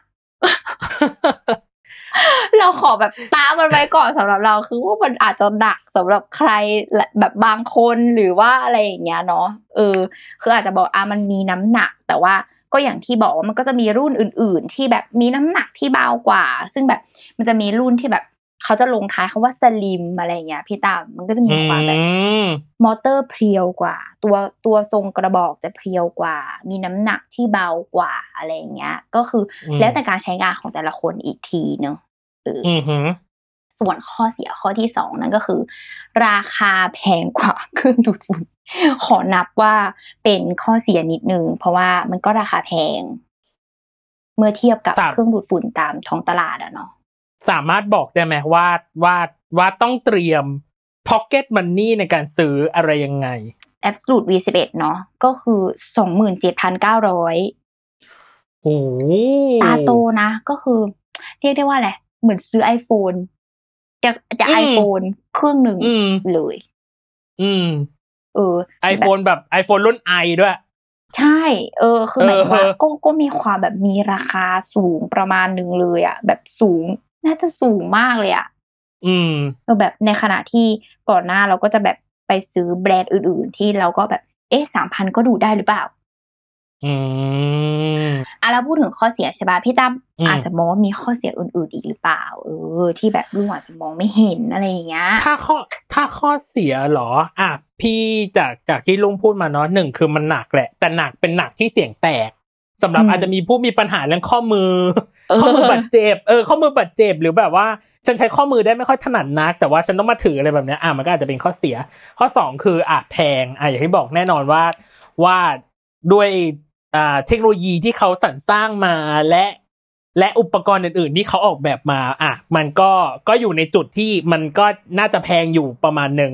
เราขอแบบตามมันไว้ก่อนสำหรับเราคือว่ามันอาจจะหนักสำหรับใครและแบบบางคนหรือว่าอะไรอย่างเงี้ยเนาะเออ คืออาจจะบอกอะมันมีน้ำหนัก แต่ว่าก็อย่างที่บอกว่ามันก็จะมีรุ่นอื่น ๆ ที่แบบมีน้ำหนักที่เบากว่า ซึ่งแบบมันจะมีรุ่นที่แบบเขาจะลงท้ายคำว่าสลิมอะไรอย่างเงี้ยพี่ตามมันก็จะมีอืความแบบมมอเตอร์เพรียวกว่า ตัวตัวทรงกระบอกจะเพรียวกว่า มีน้ำหนักที่เบากว่าอะไรอย่างเงี้ย ก็คืออมแล้วแต่การใช้งานของแต่ละคนอีกทีเนอะเออออืมหือส่วนข้อเสียข้อที่สองนั่นก็คือ ราคาแพงกว่าเครื่องดูดฝุ่นขอนับว่าเป็นข้อเสียนิดนึงเพราะว่ามันก็ราคาแพง เมื่อเทียบกับครับเครื่องดูดฝุ่นตามท้องตลาดอะเนาะสามารถบอกได้ไหมว่าว่าว่าต้องเตรียม pocket money ในการซื้ออะไรยังไง Absolute V11 เนาะก็คือสองหมื่นเจ็ดพันเก้าร้อยโอ้โหตาโตนะ ก็คือ เรียกได้ว่าอะไร เหมือนซื้อ iPhone จะจะอืม iPhone เครื่องหนึ่งอืมเลย อืม เออ iPhone แบบ iPhone รุ่น i ด้วย ใช่ เออ คือหมายถึงว่าเออก็ก็มีความแบบมีราคาสูงประมาณหนึ่งเลยอะแบบสูง น่าจะสูงมากเลยอะอืมเออแบบในขณะที่ก่อนหน้าเราก็จะแบบไปซื้อแบรนด์อื่น ๆ ที่เราก็แบบ เอ๊ะสามพันก็ดูได้หรือเปล่า อืมอะแล้วพูดถึงข้อเสียใช่ป่ะพี่ตั้มอืมอาจจะมองว่ามีข้อเสียอื่นๆอีกหรือเปล่า เออ ที่แบบลุงอาจจะมองไม่เห็นอะไรอย่างเงี้ยถ้าข้อถ้าข้อเสียเหรออะพี่จากจากที่ลุงพูดมาเนาะหนึ่งคือมันหนักแหละ แต่หนักเป็นหนักที่เสียงแตกสำหรับอืมอาจจะมีผู้มีปัญหาเรื่องข้อมือเออข้อมือบาดเจ็บเออข้อมือบาดเจ็บหรือแบบว่า ฉันใช้ข้อมือได้ไม่ค่อยถนัดนัก แต่ว่าฉันต้องมาถืออะไรแบบเนี้ยอะมันก็อาจจะเป็นข้อเสีย ข้อสองคืออะแพงอะอย่างที่บอกแน่นอนว่าว่าด้วยอ่า เทคโนโลยีที่เขาสรรสร้างมาและและอุปกรณ์อื่น ๆ ที่เขาออกแบบมาอะมันก็ก็อยู่ในจุดที่มันก็น่าจะแพงอยู่ประมาณหนึ่ง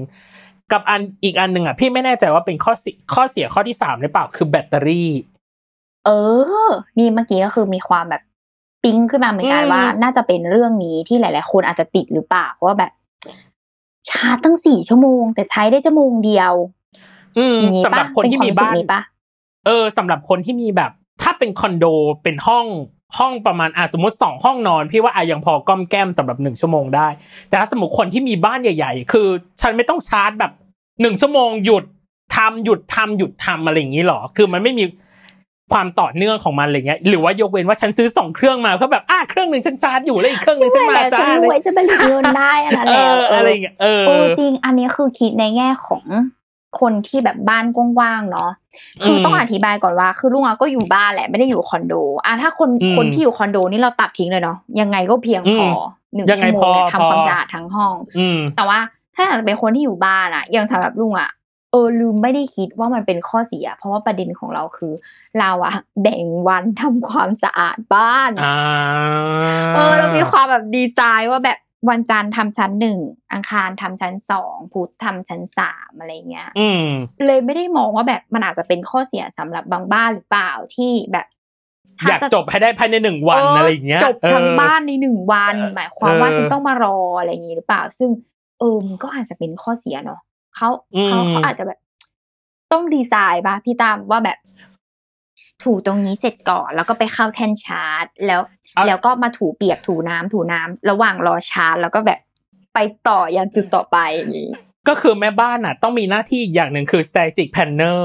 กับอันอีกอันหนึ่งอะพี่ไม่แน่ใจว่าเป็นข้อเสียข้อเสียข้อที่สามหรือเปล่าคือแบตเตอรี่ เออ นี่เมื่อกี้ก็คือมีความแบบปิ๊งขึ้นมาเหมือนกันอืมว่า น่าจะเป็นเรื่องนี้ที่หลาย ๆ คนอาจจะติดหรือเปล่าว่าแบบชาร์จตั้งสี่ชั่วโมง แต่ใช้ได้ชั่วโมงเดียวอืมอย่างนี้สำหรัปะบคนที่เป็มีวรู้สึกบ้านนี้ปะ เออสำหรับคนที่มีแบบ ถ้าเป็นคอนโดเป็นห้องห้องประมาณอะสมมติสองห้องนอน พี่ว่าอะยังพอก้อมแก้มสำหรับหนึ่งชั่วโมงได้ แต่ถ้าสมมติคนที่มีบ้านใหญ่ ๆ คือ ฉันไม่ต้องชาร์จแบบหนึ่งชั่วโมงหยุดทำหยุดทำหยุดทำอะไรอย่างนี้หรอ คือมันไม่มีความต่อเนื่องของมันอะไรเงี้ย หรือว่ายกเว้นว่าฉันซื้อสองเครื่องมาเพื่อแบบอะเครื่องหนึ่งฉันชาร์จอยู่แล้วอีกเครื่องหนึ่งฉันไม่มาแหละจ้าฉันรวยฉันผลิตเงินได้อันนั้นเอแหละออะไรอย่างเงี้ยเออเออจริง อันนี้คือคิดในแง่ของ คนที่แบบบ้านกว้างๆเนาะคืออมต้องอธิบายก่อนว่า คือลุงอะก็อยู่บ้านแหละไม่ได้อยู่คอนโดอะถ้าคนอืมคนที่อยู่คอนโดนี่เราตัดทิ้งเลยเนาะยังไงก็เพียงพออหนึ่งยังไงชั่วโมงเนี่ยพอทำความพอสะอาดทั้งห้องอืมแต่ว่าถ้าอยากจะเป็นคนที่อยู่บ้านอะอย่างสำหรับลุงอะเออลืมไม่ได้คิดว่ามันเป็นข้อเสีย เพราะว่าประเด็นของเราคือ เราอะแบ่งวันทำความสะอาดบ้านอ่าเออเรามีความแบบดีไซน์ว่าแบบ วันจันทร์ทำชั้นหนึ่งอังคารทำชั้นสองพุธทำชั้นสามอะไรเงี้ยอืมเลยไม่ได้มองว่าแบบมันอาจจะเป็นข้อเสียสำหรับบางบ้านหรือเปล่าที่แบบถ้อยากจบให้ได้ภายในหนึ่งวันอะไรอย่างเงี้ยจบทั้งเออบ้านในหนึ่งวันเออหมายความว่าเออฉันต้องมารออะไรอย่างงี้หรือเปล่า ซึ่งเออมันก็อาจจะเป็นข้อเสียเนาะเขาอืมเขาเขาอาจจะแบบ ต้องดีไซน์ป่ะพี่ตามว่าแบบ ถูตรงนี้เสร็จก่อนแล้วก็ไปเข้าแท่นชาร์จ แล้ว แล้วก็มาถูเปียกถูน้ำถูน้ำระหว่างรอชาร์จ แล้วก็แบบไปต่อยังจุดต่อไปอย่างนี้ก็คือแม่บ้านน่ะ ต้องมีหน้าที่อีกอย่างหนึ่งคือ static planner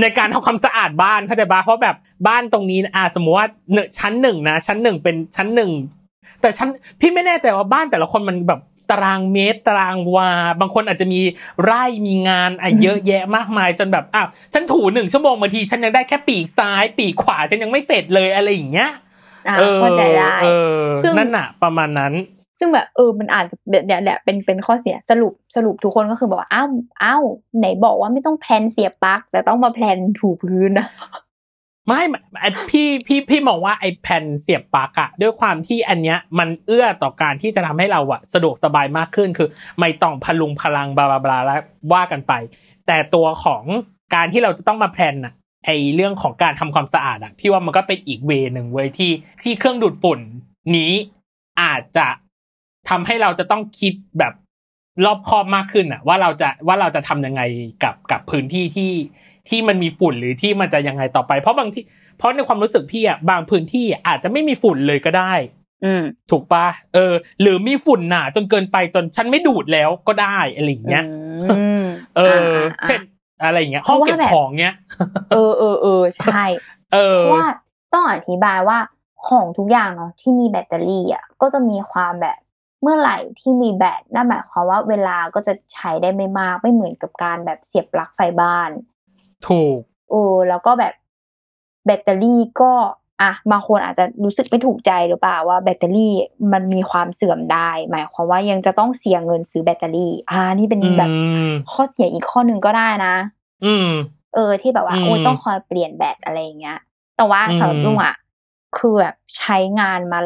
ในการทำความสะอาดบ้านเข้าใจปะเพราะแบบบ้านตรงนี้อะสมมติว่าเนอะชั้นหนึ่งนะชั้นหนึ่งเป็นชั้นหนึ่งแต่ชั้นพี่ไม่แน่ใจว่าบ้านแต่ละคนมันแบบ ตารางเมตรตารางวา บางคนอาจจะมีไร่มีงานอะเยอะแยะมากมายจนแบบอ้าวฉันถูหนึ่งชั่วโมงบางทีฉันยังได้แค่ปีกซ้าย ปีกขวาฉันยังไม่เสร็จเลยอะไรอย่างเงี้ยอ่าเออเข้าใจได้เออซึ่งนั่นน่ะประมาณนั้น ซึ่งแบบเออมันอาจจะเนี่ยแหละเป็นเป็นข้อเสียสรุปสรุปทุกคนก็คือบอกว่าอ้าวอ้าวไหนบอกว่าไม่ต้องแพลนเสียบปลั๊กแต่ต้องมาแพลนถูพื้นนะ ไม่พี่พี่พี่มองว่าไอ้แผ่นเสียบปลั๊กอะด้วยความที่อันเนี้ยมันเอื้อต่อการที่จะทำให้เราอะสะดวกสบายมากขึ้นคือ ไม่ต้องพลุงพลังบลาบลาบลาแล้วว่ากันไป แต่ตัวของการที่เราจะต้องมาแพลนอะไอ้เรื่องของการทำความสะอาดอะพี่ว่ามันก็เป็นอีกเวหนึ่งเว้ยที่ที่เครื่องดูดฝุ่นนี้อาจจะทำให้เราจะต้องคิดแบบรอบคอบมากขึ้นอะว่าเราจะว่าเราจะทำยังไงกับกับพื้นที่ที่ ที่มันมีฝุ่นหรือที่มันจะยังไงต่อไป เพราะบางที่เพราะในความรู้สึกพี่อะบางพื้นที่อาจจะไม่มีฝุ่นเลยก็ได้ อืมถูกปะเออ หรือมีฝุ่นหนาจนเกินไปจนฉันไม่ดูดแล้วก็ได้อะไรอย่างเงี้ยอืมเอออ่าเช่นอะไรอย่างเงี้ยเพห้องราะว่าเก็บแบบของเงี้ยเออเออเออใช่เออเพราะว่าต้องอธิบายว่าของทุกอย่างเนาะที่มีแบตเตอรี่อะก็จะมีความแบบเมื่อไหร่ที่มีแบตนั่นหมายความว่าเวลาก็จะใช้ได้ไม่มากไม่เหมือนกับการแบบเสียบปลั๊กไฟบ้าน ถูกเออแล้วก็แบบแบตเตอรี่ก็อะบางคนอาจจะรู้สึกไม่ถูกใจหรือเปล่าว่าแบตเตอรี่มันมีความเสื่อมได้ หมายความว่ายังจะต้องเสียเงินซื้อแบตเตอรี่ อ่า นี่เป็นอืแบบมข้อเสียอีกข้อหนึ่งก็ได้นะ อืม เออ ที่แบบว่าอืมโอ้ยต้องคอยเปลี่ยนแบตอะไรอย่างเงี้ย แต่ว่าอืมสำหรับลุงอะคือแบบใช้งานมา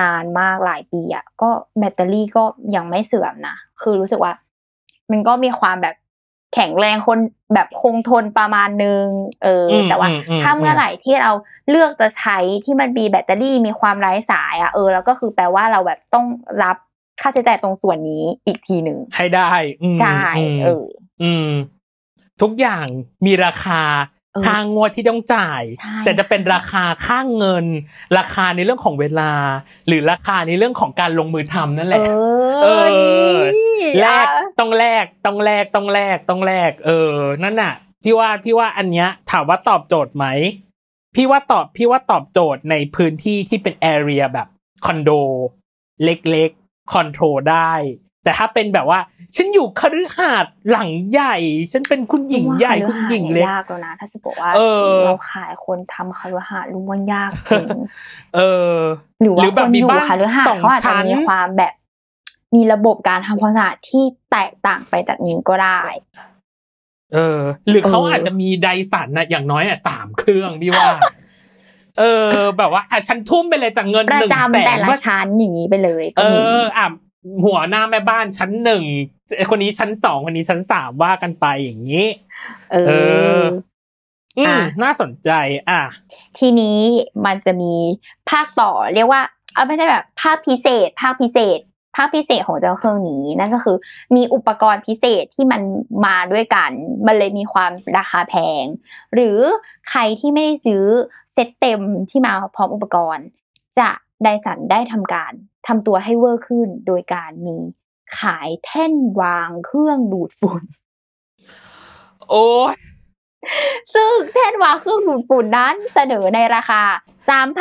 นานมากหลายปีอะก็แบตเตอรี่ก็ยังไม่เสื่อมนะคือรู้สึกว่า มันก็มีความแบบ แข็งแรงคนแบบคงทนประมาณนึงเอออมแต่ว่าอืมอืมถ้าเมื่อไหร่ที่เราเลือกจะใช้ที่มันมีแบตเตอรี่มีความไร้สายอะเออแล้วก็คือแปลว่าเราแบบต้องรับค่าใช้จ่ายตรงส่วนนี้อีกทีหนึ่งให้ได้อืมใช่มเออ อืม ทุกอย่างมีราคาเออค่างวดที่ต้องจ่ายใช่แต่จะเป็นราคาค่าเงิน ราคาในเรื่องของเวลา หรือราคาในเรื่องของการลงมือทำนั่นแหเอละอเออนี่แลกอะต้องแลกต้องแลกต้องแลกต้องแลกเออ นั่นน่ะ พี่ว่าพี่ว่าอันเนี้ย ถามว่าตอบโจทย์ไหมพี่ว่าตอบพี่ว่าตอบโจทย์ในพื้นที่ที่เป็นแอเรียแบบคอนโด เล็กๆคอนโทรลได้ แต่ถ้าเป็นแบบว่า ฉันอยู่คฤหาสน์หลังใหญ่ ฉันเป็นคุณหญิงใหญ่คุณหญิงเล็กยากแล้วนะถ้าสมมติว่าเออเราขายคนทำคฤหาสน์รู้ว่ายากจริงเออ หรือว่าหรือแบคบนมีอยู่บ้านคฤหาสสอน์งเขาอาจจะชั้นมีความแบบ มีระบบการทำความสะอาดที่แตกต่างไปจากนี้ก็ได้ เออ หรือเขาเออออาจจะมีไดสันน่ะอย่างน้อยอะสามเครื่องพี่ว่า เออ แบบว่าอะฉันทุ่มไปเลยจากเงินประหนึ่งแสจำแต่นละว่าชั้นอย่างนี้ไปเลยเอก็มีออะหัวหน้าแม่บ้านชั้นหนึ่งคนนี้ชั้นสองคนนี้ชั้นสามว่ากันไปอย่างนี้ เอเออออืมอะน่าสนใจ อะ ทีนี้มันจะมีภาคต่อเรียกว่าเอาไม่ใช่แบบภาคพิเศษ ภาคพิเศษ ภาคพิเศษของเจ้าเครื่องนี้นั่นก็คือ มีอุปกรณ์พิเศษที่มันมาด้วยกัน มันเลยมีความราคาแพง หรือใครที่ไม่ได้ซื้อเซตเต็มที่มาพร้อมอุปกรณ์ จะไดสันได้ทำการทำตัวให้เวอร์ขึ้นโดยการมีขายแท่นวางเครื่องดูดฝุ่น โอ้ยซึ่งแท่นวางเครื่องดูดฝุ่นนั้นเสนอในราคา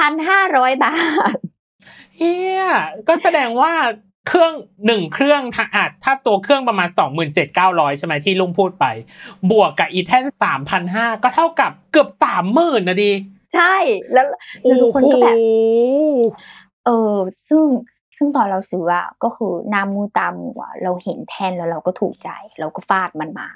3,500 บาท เฮียก็แสดงว่า เครื่องหนึ่งเครื่องถ้าอาจถ้าตัวเครื่องประมาณสองหมื่นเจ็ดเก้าร้อยใช่ไหมที่ลุงพูดไป บวกกับอีแท่นสามพันห้าก็เท่ากับเกือบสามหมื่นนะดิใช่แล้วแล้วทุกคนก็แบบโอ้โหเออซึ่งซึ่งตอนเราซื้ออะก็คือหน้ามูตามัวเราเห็นแท่นแล้วเราก็ถูกใจ เราก็ฟาดมันมา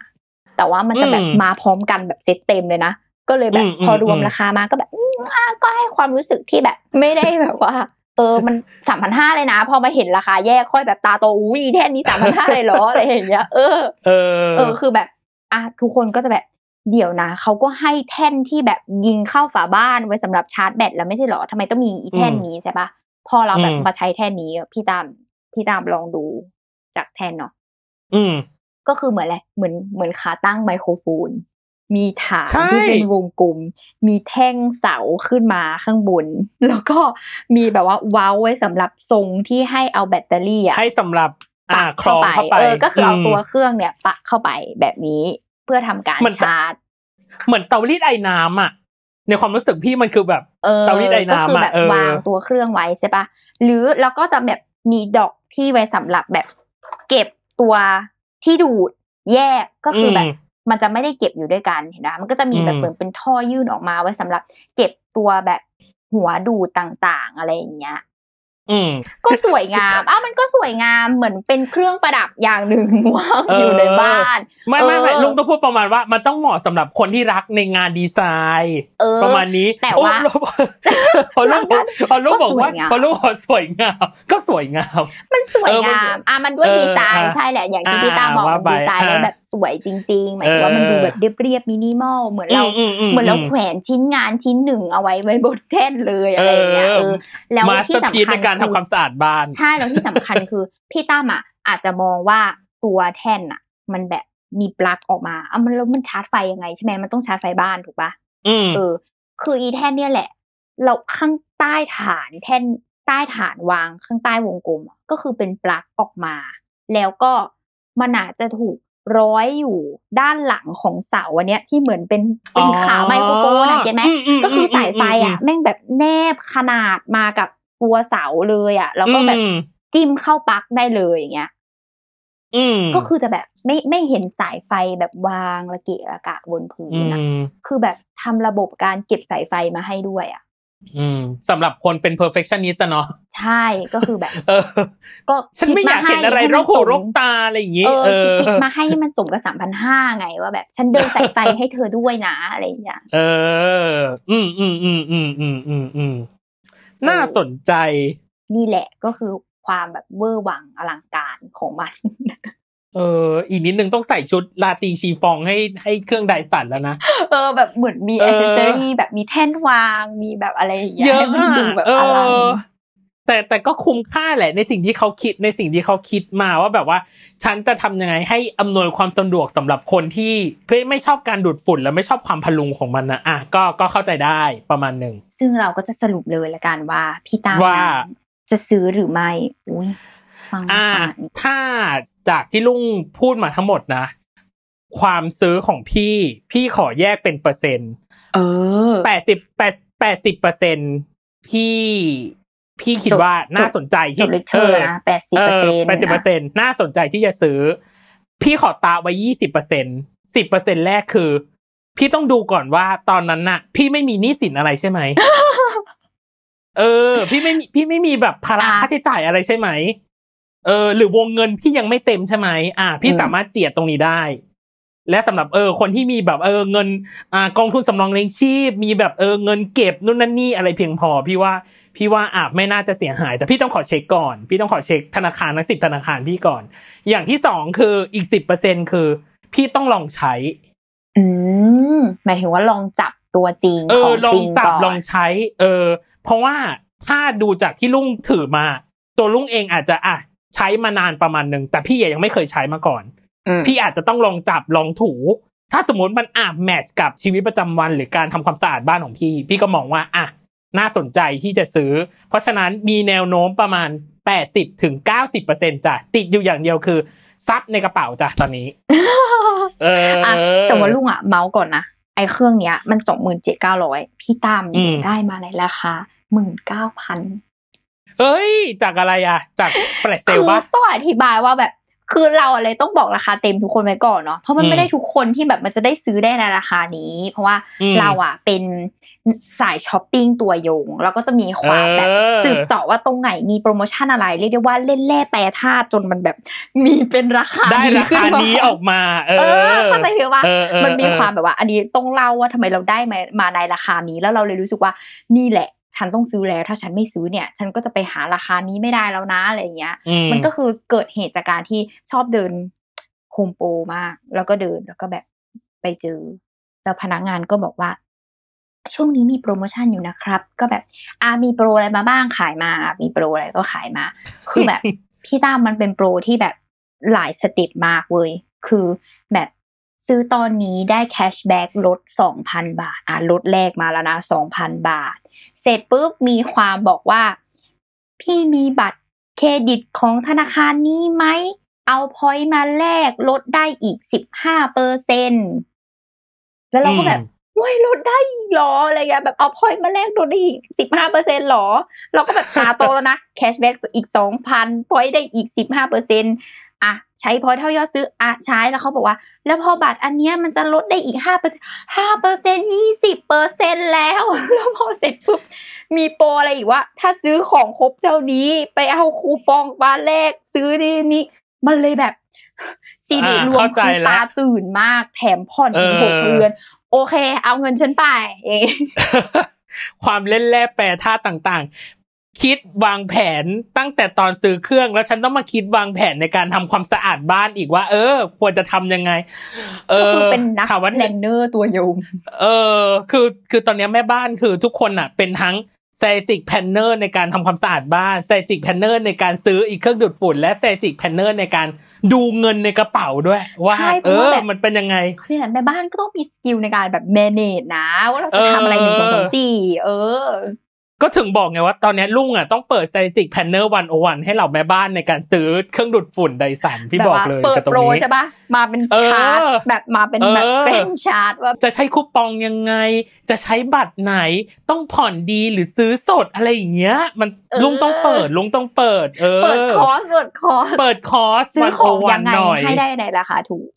แต่ว่ามันจะแบบมาพร้อมกันแบบเซ็ตเต็มเลยนะก็เลยแบบพอรวมราคามาก็แบบอืมอะก็ให้ความรู้สึกที่แบบ ไม่ได้แบบว่า เออมันสามพันห้าเลยนะ พอมาเห็นราคาแยกค่อยแบบตาโตอุ้ยแท่นนี้สามพันห้าเลยเหรออะไรอย่างเงี้ยเออเออ เออคือแบบ อะทุกคนก็จะแบบเดี๋ยวนะเขาก็ให้แท่นที่แบบยิงเข้าฝาบ้านไว้สำหรับชาร์จแบตแล้วไม่ใช่เหรอทำไมต้องมีอีแท่นนี้ใช่ปะพอเราแบบอืมมาใช้แท่นนี้พี่ตามพี่ตามลองดูจากแท่นเนาะอืมก็คือเหมือนอะไรเหมือนเหมือนขาตั้งไมโครโฟน มีฐานใช่ที่เป็นวงกลม มีแท่งเสาขึ้นมาข้างบน แล้วก็มีแบบว่าเว้าไว้สำหรับทรงที่ให้เอาแบตเตอรี่อะให้สำหรับอ่าปักคลองเข้าไปเออก็คือเอาตัวมเครื่องเนี่ยปักเข้าไปแบบนี้เพื่อทำการมันชาร์จ เหมือนเตารีดไอ้น้ำอะในความรู้สึกพี่มันคือแบบเออเตารีดไอ้ก็น้ำคือแบบอะเออวางตัวเครื่องไว้ใช่ปะหรือแล้วก็จะแบบมีดอกที่ไว้สำหรับแบบเก็บตัวที่ดูดแยกก็คือแบบอื มมันจะไม่ได้เก็บอยู่ด้วยกันเห็นไหมมันก็จะมีแบบอืมเหมือนเป็นท่อยื่นออกมาไว้สำหรับเก็บตัวแบบหัวดูดต่างๆ อะไรอย่างเงี้ยอืม ก็สวยงามอ้าวมันก็สวยงามเหมือนเป็นเครื่องประดับอย่างหนึ่งวางเออออยู่ในบ้านไม่ไม่ไม่เออลุงต้องพูดประมาณว่า มันต้องเหมาะสำหรับคนที่รักในงานดีไซน์เออประมาณนี้แต่โอ้ว่าพอลูกพอลูกบอกว่าก็สวยงามพอลูกบอกสวยงามก็สวยงาม มันสวยเออมันงามอะมันด้วยเออดีไซน์อะใช่แหละอย่างที่อ่าพี่ตามบอกว่ามันไปดีไซน์ไว้อ่าแบบสวยจริง ๆ หมายถึงว่ามันเออดูแบบเรียบๆมินิมอลเหมือนเราอืมอืมอืมเหมือนเราแขวนชิ้นงานชิ้นหนึ่งเอาไว้ไว้บนแท่นเลยอะไรอย่างเงี้ยเออเออแล้วมาสที่เตอร์พีสำคัญในการทำความสะอาดบ้าน ใช่แล้วที่สำคัญคือ พี่ตั้มอะอาจจะมองว่าตัวแท่นอะ มันแบบมีปลั๊กออกมาอะมันแล้วมันชาร์จไฟยังไงใช่ไหมมันต้องชาร์จไฟบ้านถูกปะอืมเออ คืออีแท่นเนี่ยแหละ เราข้างใต้ฐานแท่นใต้ฐานวางข้างใต้วงกลมอะก็คือเป็นปลั๊กออกมา แล้วก็มันอาจจะถูกร้อยอยู่ด้านหลังของเสาอันเนี้ยที่เหมือนเป็นเป็นขาไมโครโฟนอะเก็ตไหมอืมอืมก็คือสายไฟอืมอือะมแม่งแบบแนบขนาดมากับ ตัวเสาเลยอะแล้วก็แบบอืมจิ้มเข้าปลั๊กได้เลยอย่างเงี้ยอืมก็คือจะแบบไม่ไม่เห็นสายไฟแบบวางระเกะระกะบนพื้นอือะมคือแบบทำระบบการเก็บสายไฟมาให้ด้วยอะอืมสำหรับคนเป็น perfectionist อะเนาะใช่ก็คือแบบเออก็ฉันไม่อยากเห็นอะไรคิดรมากหูให้รมันกสมตาอะไรอย่างงี้เออเอคิดอคิดมาให้มันสมกับสามพันห้าไงว่าแบบ ฉันเดินสายไฟให้เธอด้วยนะอะไรอย่างเงี้ยเออ อืมอืมอืมอืมอืมอืมอืม น่าสนใจ นี่แหละก็คือความแบบเวอร์วังอลังการของมัน เออ อีกนิดนึงต้องใส่ชุดราตรีชีฟองให้ให้เครื่อง Dyson แล้วนะ เออ แบบเหมือนมีเอออ c เซอรี่แบบมีแท่นวาง มีแบบอะไรอย่างเงี้ยเยอะให้มันอะดูแบบเอออลัง แต่แต่ก็คุ้มค่าแหละในสิ่งที่เขาคิดในสิ่งที่เขาคิดมาว่าแบบว่า ฉันจะทำยังไงให้อำนวยความสะดวกสำหรับคนที่ไม่ชอบการดูดฝุ่นและไม่ชอบความพลุงของมันนะอะก็ก็เข้าใจได้ประมาณหนึ่งซึ่งเราก็จะสรุปเลยละกันว่าพี่ตั้มว่าจะซื้อหรือไม่อุ้ยฟังมาอ่าขนาดนี้ถ้าจากที่ลุงพูดมาทั้งหมดนะ ความซื้อของพี่ พี่ขอแยกเป็นเปอร์เซ็นต์ เออแปดสิบแปดแปดสิบเปอร์เซ็นต์พี่ พี่คิดจบว่าน่าสนใจจที่บเลเทอร์นะแปดสิบเปอร์เซ็นต์แปดสิบเปอร์เซ็นต์น่าสนใจที่จะซื้อ พี่ขอตาไว้ยี่สิบเปอร์เซ็นต์สิบเปอร์เซ็นแรกคือ พี่ต้องดูก่อนว่าตอนนั้นน่ะ พี่ไม่มีหนี้สินอะไรใช่ไหมเออ พี่ไม่มีพี่ไม่มีแบบภาระอะค่าใช้จ่ายอะไรใช่ไหมเออ หรือวงเงินพี่ยังไม่เต็มใช่ไหมอ่า พี่อืมสามารถเจียดตรงนี้ได้ และสำหรับเออ คนที่มีแบบเออเงิน อ่ากองทุนสำรองเลี้ยงชีพ มีแบบเออเงินเก็บนู่นนั่นนี่อะไรเพียงพอ พี่ว่า พี่ว่าอาจไม่น่าจะเสียหาย แต่พี่ต้องขอเช็คก่อน พี่ต้องขอเช็คธนาคารทั้งสิบธนาคารพี่ก่อน อย่างที่สองคืออีกสิบเปอร์เซ็นคือ พี่ต้องลองใช้ อืมหมายถึงว่าลองจับตัวจริงเอขอองลอจงริงจับก่อนลองใช้ เออ เพราะว่าถ้าดูจากที่ลุงถือมา ตัวลุงเองอาจจะอะใช้มานานประมาณหนึ่งแต่พี่ยังไม่เคยใช้มาก่อนอืมพี่อาจจะต้องลองจับลองถู ถ้าสมมติมันอะแมทช์กับชีวิตประจำวันหรือการทำความสะอาดบ้านของพี่ พี่ก็มองว่าอะ น่าสนใจที่จะซื้อ เพราะฉะนั้นมีแนวโน้มประมาณ 80ถึง90เปอร์เซ็นจ้ะติดอยู่อย่างเดียวคือซับในกระเป๋าจ้ะตอนนี้เออออะแต่ว่าลุงอะเมาส์ก่อนนะไอ้เครื่องเนี้ยมันสองหมื่นเจ็ดเก้าร้อยพี่ตามอืมได้มาในราคาหมื่นเก้าพันเอ้ย จากอะไรอะ จากแฟลชเซคืลอปะต้องอธิบายว่าแบบ คือเราอะไรต้องบอกราคาเต็มทุกคนไว้ก่อนเนาะเพราะมันอืมไม่ได้ทุกคนที่แบบมันจะได้ซื้อได้ในราคานี้ เพราะว่าอืมเราอะเป็นสายช้อปปิ้งตัวยงแล้วก็จะมีความเออแบบสืบเสอบว่าตรงไหนมีโปรโมชั่นอะไรเรียกได้ว่าเล่นแร่แปรธาตุจนมันแบบมีเป็นราคาได้ราคาขึ้มนี้ออกมาเอเอออเข้าใจไหมว่าเออเออมันมีเออความแบบว่า อันนี้ต้องเล่าว่าทำไมเราได้มามาในราคานี้แล้วเราเลยรู้สึกว่านี่แหละ ฉันต้องซื้อแล้ว ถ้าฉันไม่ซื้อเนี่ย ฉันก็จะไปหาราคานี้ไม่ได้แล้วนะอะไรเงี้ยอืมันก็คือเกิดเหตุจากการที่ชอบเดินโฮมโปรมาก แล้วก็เดินแล้วก็แบบไปเจอ แล้วพนักงานก็บอกว่า ช่วงนี้มีโปรโมชั่นอยู่นะครับ ก็แบบอ่ามีโปรอะไรมาบ้างขายมา มีโปรอะไรก็ขายมา คือแบบพี่ตั้มมันเป็นโปรที่แบบหลาย step มากเว้ยคือแบบ ซื้อตอนนี้ได้ cashback ลดสองพันบาท อะลดแรกมาแล้วนะสองพันบาท เสร็จปุ๊บมีความบอกว่า พี่มีบัตรเครดิตของธนาคารนี้ไหม เอา point มาแลกลดได้อีกสิบห้าเปอร์เซ็นต์แล้วเราก็แบบโอ้ยลดได้อีกเหรออะไรเงี้ยแบบเอา point มาแลกลดได้อีกสิบห้าเปอร์เซ็นต์หรอ เราก็แบบตาโตแล้วนะ cashback อีกสองพัน point ได้อีกสิบห้าเปอร์เซ็นต์ อะใช้ point เท่ายอดซื้ออะใช้แล้วเขาบอกว่า แล้วพอบัตรอันเนี้ยมันจะลดได้อีกห้าเปอร์เซ็นต์ห้าเปอร์เซ็นต์ยี่สิบเปอร์เซ็นต์แล้วแล้วพอเสร็จปุ๊บมีโปรอะไรอีกว่า ถ้าซื้อของครบเจ้านี้ไปเอาคูปองมาแลกซื้อนี่นี่มันเลยแบบซีดีอ่ารวมเข้าใจคือแล้วตาตื่นมากแถมผ่อนถึงเออหกเดือน โอเค เอาเงินฉันไปเองความเล่นแร่แปรธาตุต่างๆ คิดวางแผนตั้งแต่ตอนซื้อเครื่อง แล้วฉันต้องมาคิดวางแผนในการทำความสะอาดบ้านอีกว่า เออ ควรจะทำยังไง เออก็คือเป็นนักถามว่า planner ตัวยงเออ คือคือตอนเนี้ยแม่บ้านคือทุกคนอะ เป็นทั้ง s ซจิกแพนเนอร์ในการทำความสะอาดบ้าน s ซจิกแพนเนอร์ในการซื้ออีกเครื่องดูดฝุ่น และ s ซจิกแพนเนอร์ในการดูเงินในกระเป๋าด้วย ว่าใช่เออเพราะว่าแบบมันเป็นยังไงนี่แหละแม่บ้านก็ต้องมี skill ในการแบบ manage นะ ว่าเราจะเออทำอะไรหนึ่งสองสามสี่เออ ก็ถึงบอกไงว่าตอนเนี้ยลุงอะต้องเปิด s ซจิกแพนเนอร์วันโอวันให้เหล่าแม่บ้านในการซื้อเครื่องดูดฝุ่นไดสันพี่แบบบอกว่าเลยเปิดกับตรงโปรนี้ใช่ปะมาเป็นเออชาร์ตแบบมาเป็นแบบเออแกล้งชาร์ตว่าจะใช้คูปองยังไง จะใช้บัตรไหนต้องผ่อนดีหรือซื้อสดอะไรอย่างเงี้ย มันเออลุงต้องเปิดลุงต้องเปิด เออเปิดคอร์สเปิดคอร์สเปิดคอร์สซื้อของ101ยังไงหน่อยให้ได้ในราคาถูก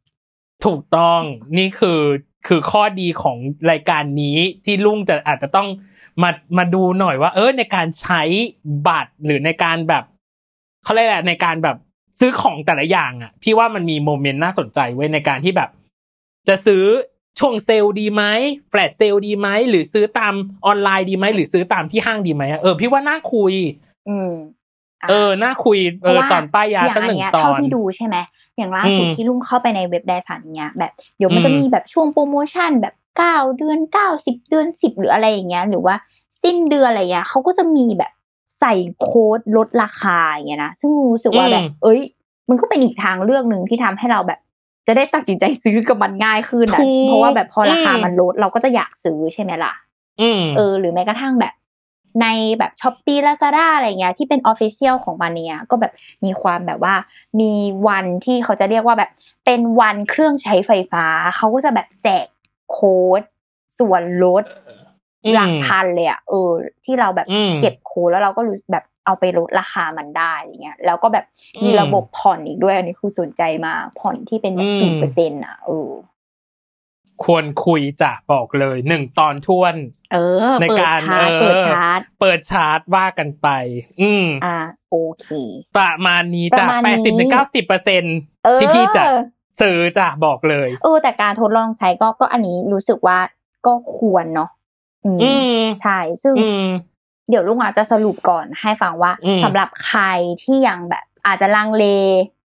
ถูกต้องนี่คือคือข้อดีของรายการนี้ที่ลุงจะอาจจะต้อง มามาดูหน่อยว่า เออในการใช้บัตรหรือในการแบบเขาเรียกอะไรในการแบบซื้อของแต่ละอย่างอะ พี่ว่ามันมีโมเมนต์น่าสนใจไว้ยในการที่แบบ จะซื้อช่วงเซลล์ดีไหมแฟลชเซลล์ดีไหมหรือซื้อตามออนไลน์ดีไหมหรือซื้อตามที่ห้างดีไหมอะเออพี่ว่าน่าคุย อืมะเออ น่าคุย เออพระว่ตอนป้ายยาอย่างสักหอันึ่งเนี้ยตอเท่านที่ดูใช่ไหม อย่างล่าสุดอืมที่ลุงเข้าไปในเว็บไดสันเนี้ย แบบเดี๋ยวมันจะอืมมีแบบช่วงโปรโมชั่นแบบ เก้าเดือนเก้าสิบเดือนสิบหรืออะไรอย่างเงี้ยหรือว่าสิ้นเดือนอะไรเงี้ยเขาก็จะมีแบบใส่โค้ดลดราคาอย่างเงี้ยนะซึ่งรู้สึกว่าแบบ เอ้ย มันก็เป็นอีกทางเลือกหนึ่งที่ทำให้เราแบบ จะได้ตัดสินใจซื้อกับมันง่ายขึ้นอะถูกเพราะว่าแบบพอราคาอืมมันลดเราก็จะอยากซื้อใช่ไหมล่ะอืมเออ หรือแม้กระทั่งแบบในแบบ Shopee Lazada อะไรเงี้ยที่เป็น official ของมันเนี่ยก็แบบมีความแบบว่ามีวันที่เขาจะเรียกว่าแบบเป็นวันเครื่องใช้ไฟฟ้า เขาก็จะแบบแจก โค้ดส่วนลดอืมหลักพันเลยอะเออ ที่เราแบบอืมเก็บโค้ดแล้วเราก็รู้แบบเอาไปลดราคามันได้อย่างเงี้ยแล้วก็แบบมีอืมระบบผ่อนอีกด้วย อันนี้คือสนใจมากผ่อนที่เป็นแบบอืศูนมเปอร์เซ็นต์อะเออควรคุยจะบอกเลยหนึ่งตอนท้วน เออ ในเปิดการชาร์จเออเปิดชาร์จเปิดชาร์จว่ากันไป อืมอ่า โอเค ประมาณนี้ปจะระมาณแปนี้ดสิบถึงเก้าสิบเปอร์เซ็นเออที่พี่จะ ซื้อจะบอกเลย เออ แต่การทดลองใช้ก็ก็อันนี้รู้สึกว่าก็ควรเนาะอืมอืมใช่ซึ่งอืมเดี๋ยวลุงอาจจะสรุปก่อนให้ฟังว่าอืมสำหรับใครที่ยังแบบอาจจะลังเล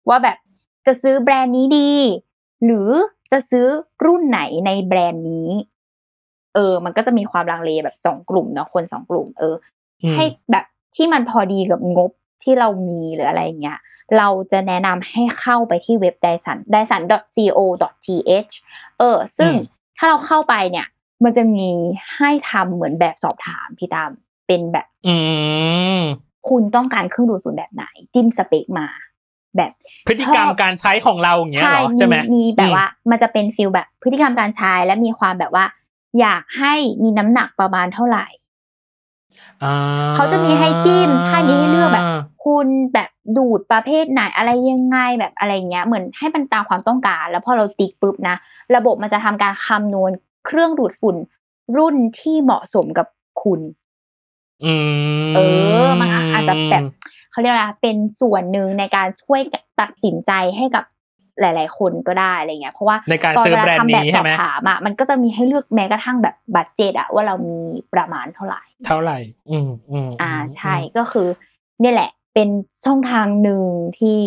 ว่าแบบจะซื้อแบรนด์นี้ดี หรือจะซื้อรุ่นไหนในแบรนด์นี้ เออ มันก็จะมีความลังเลแบบสองกลุ่มเนาะคนสองกลุ่ม เอออืมให้แบบที่มันพอดีกับงบ ที่เรามีหรืออะไรอย่างเงี้ยเราจะแนะนำให้เข้าไปที่เว็บ dyson dyson co th เออ ซึ่งอืมถ้าเราเข้าไปเนี่ย มันจะมีให้ทำเหมือนแบบสอบถามพี่ตามเป็นแบบอืมคุณต้องการเครื่องดูดฝุ่นแบบไหน จิ้มสเปคมา แบบพฤติกรรมชอบการใช้ของเราอย่างเงี้ยใช่เหรอมีใช่ไหมมีแบบอืมว่า มันจะเป็นฟิลแบบพฤติกรรมการใช้และมีความแบบว่า อยากให้มีน้ำหนักประมาณเท่าไหร่อ่า เขาจะมีให้จิ้มใช่มีให้เลือกแบบ คุณแบบดูดประเภทไหนอะไรยังไงแบบอะไรเงี้ยเหมือนให้มันตามความต้องการ แล้วพอเราติ๊กปุ๊บนะ ระบบมันจะทำการคำนวณเครื่องดูดฝุ่น รุ่นที่เหมาะสมกับคุณอืมเออ มันอาจจะแบบเขาเรียกอะไรเป็นส่วนหนึ่งในการช่วยตัดสินใจให้กับ หลาย ๆ คนก็ได้อะไรเงี้ยเพราะว่าในการตอนซื้อเวลาแบรนด์ทำแบบนี้สใช่อบไหมถามอะมันก็จะมีให้เลือกแม้กระทั่งแบบบัตเจตอะว่าเรามีประมาณเท่าไหร่ เท่าไหร่ อืมอืมอ่าใช่ก็คือเนี่ยแหละ เป็นช่องทางหนึ่งที่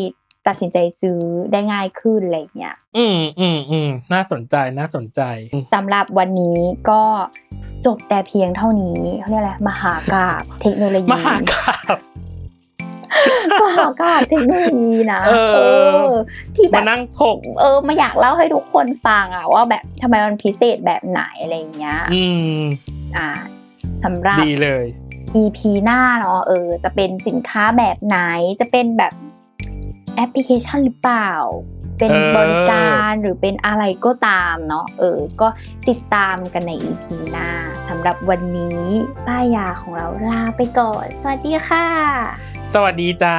ตัดสินใจซื้อได้ง่ายขึ้นอะไรเงี้ย อืมอืมอืมน่าสนใจน่าสนใจสำหรับวันนี้ก็จบแต่เพียงเท่านี้เขาเรียกอะไรมหากาบเทคโนโลยีมหากาบ มหากาบเทคโนโลยีนะเออที่แบมาบนั่งถกเออมาอยากเล่าให้ทุกคนฟังอะว่าแบบทำไมมันพิเศษแบบไหนอะไรเงี้ยอืมอ่าสำหรับดีเลย EP หน้าเนาะเออ จะเป็นสินค้าแบบไหนจะเป็นแบบแอปพลิเคชันหรือเปล่า เป็นเออบริการหรือเป็นอะไรก็ตามเนาะเออ ก็ติดตามกันใน EP หน้าสำหรับวันนี้ป้ายยาของเราลาไปก่อน สวัสดีค่ะ สวัสดีจ้า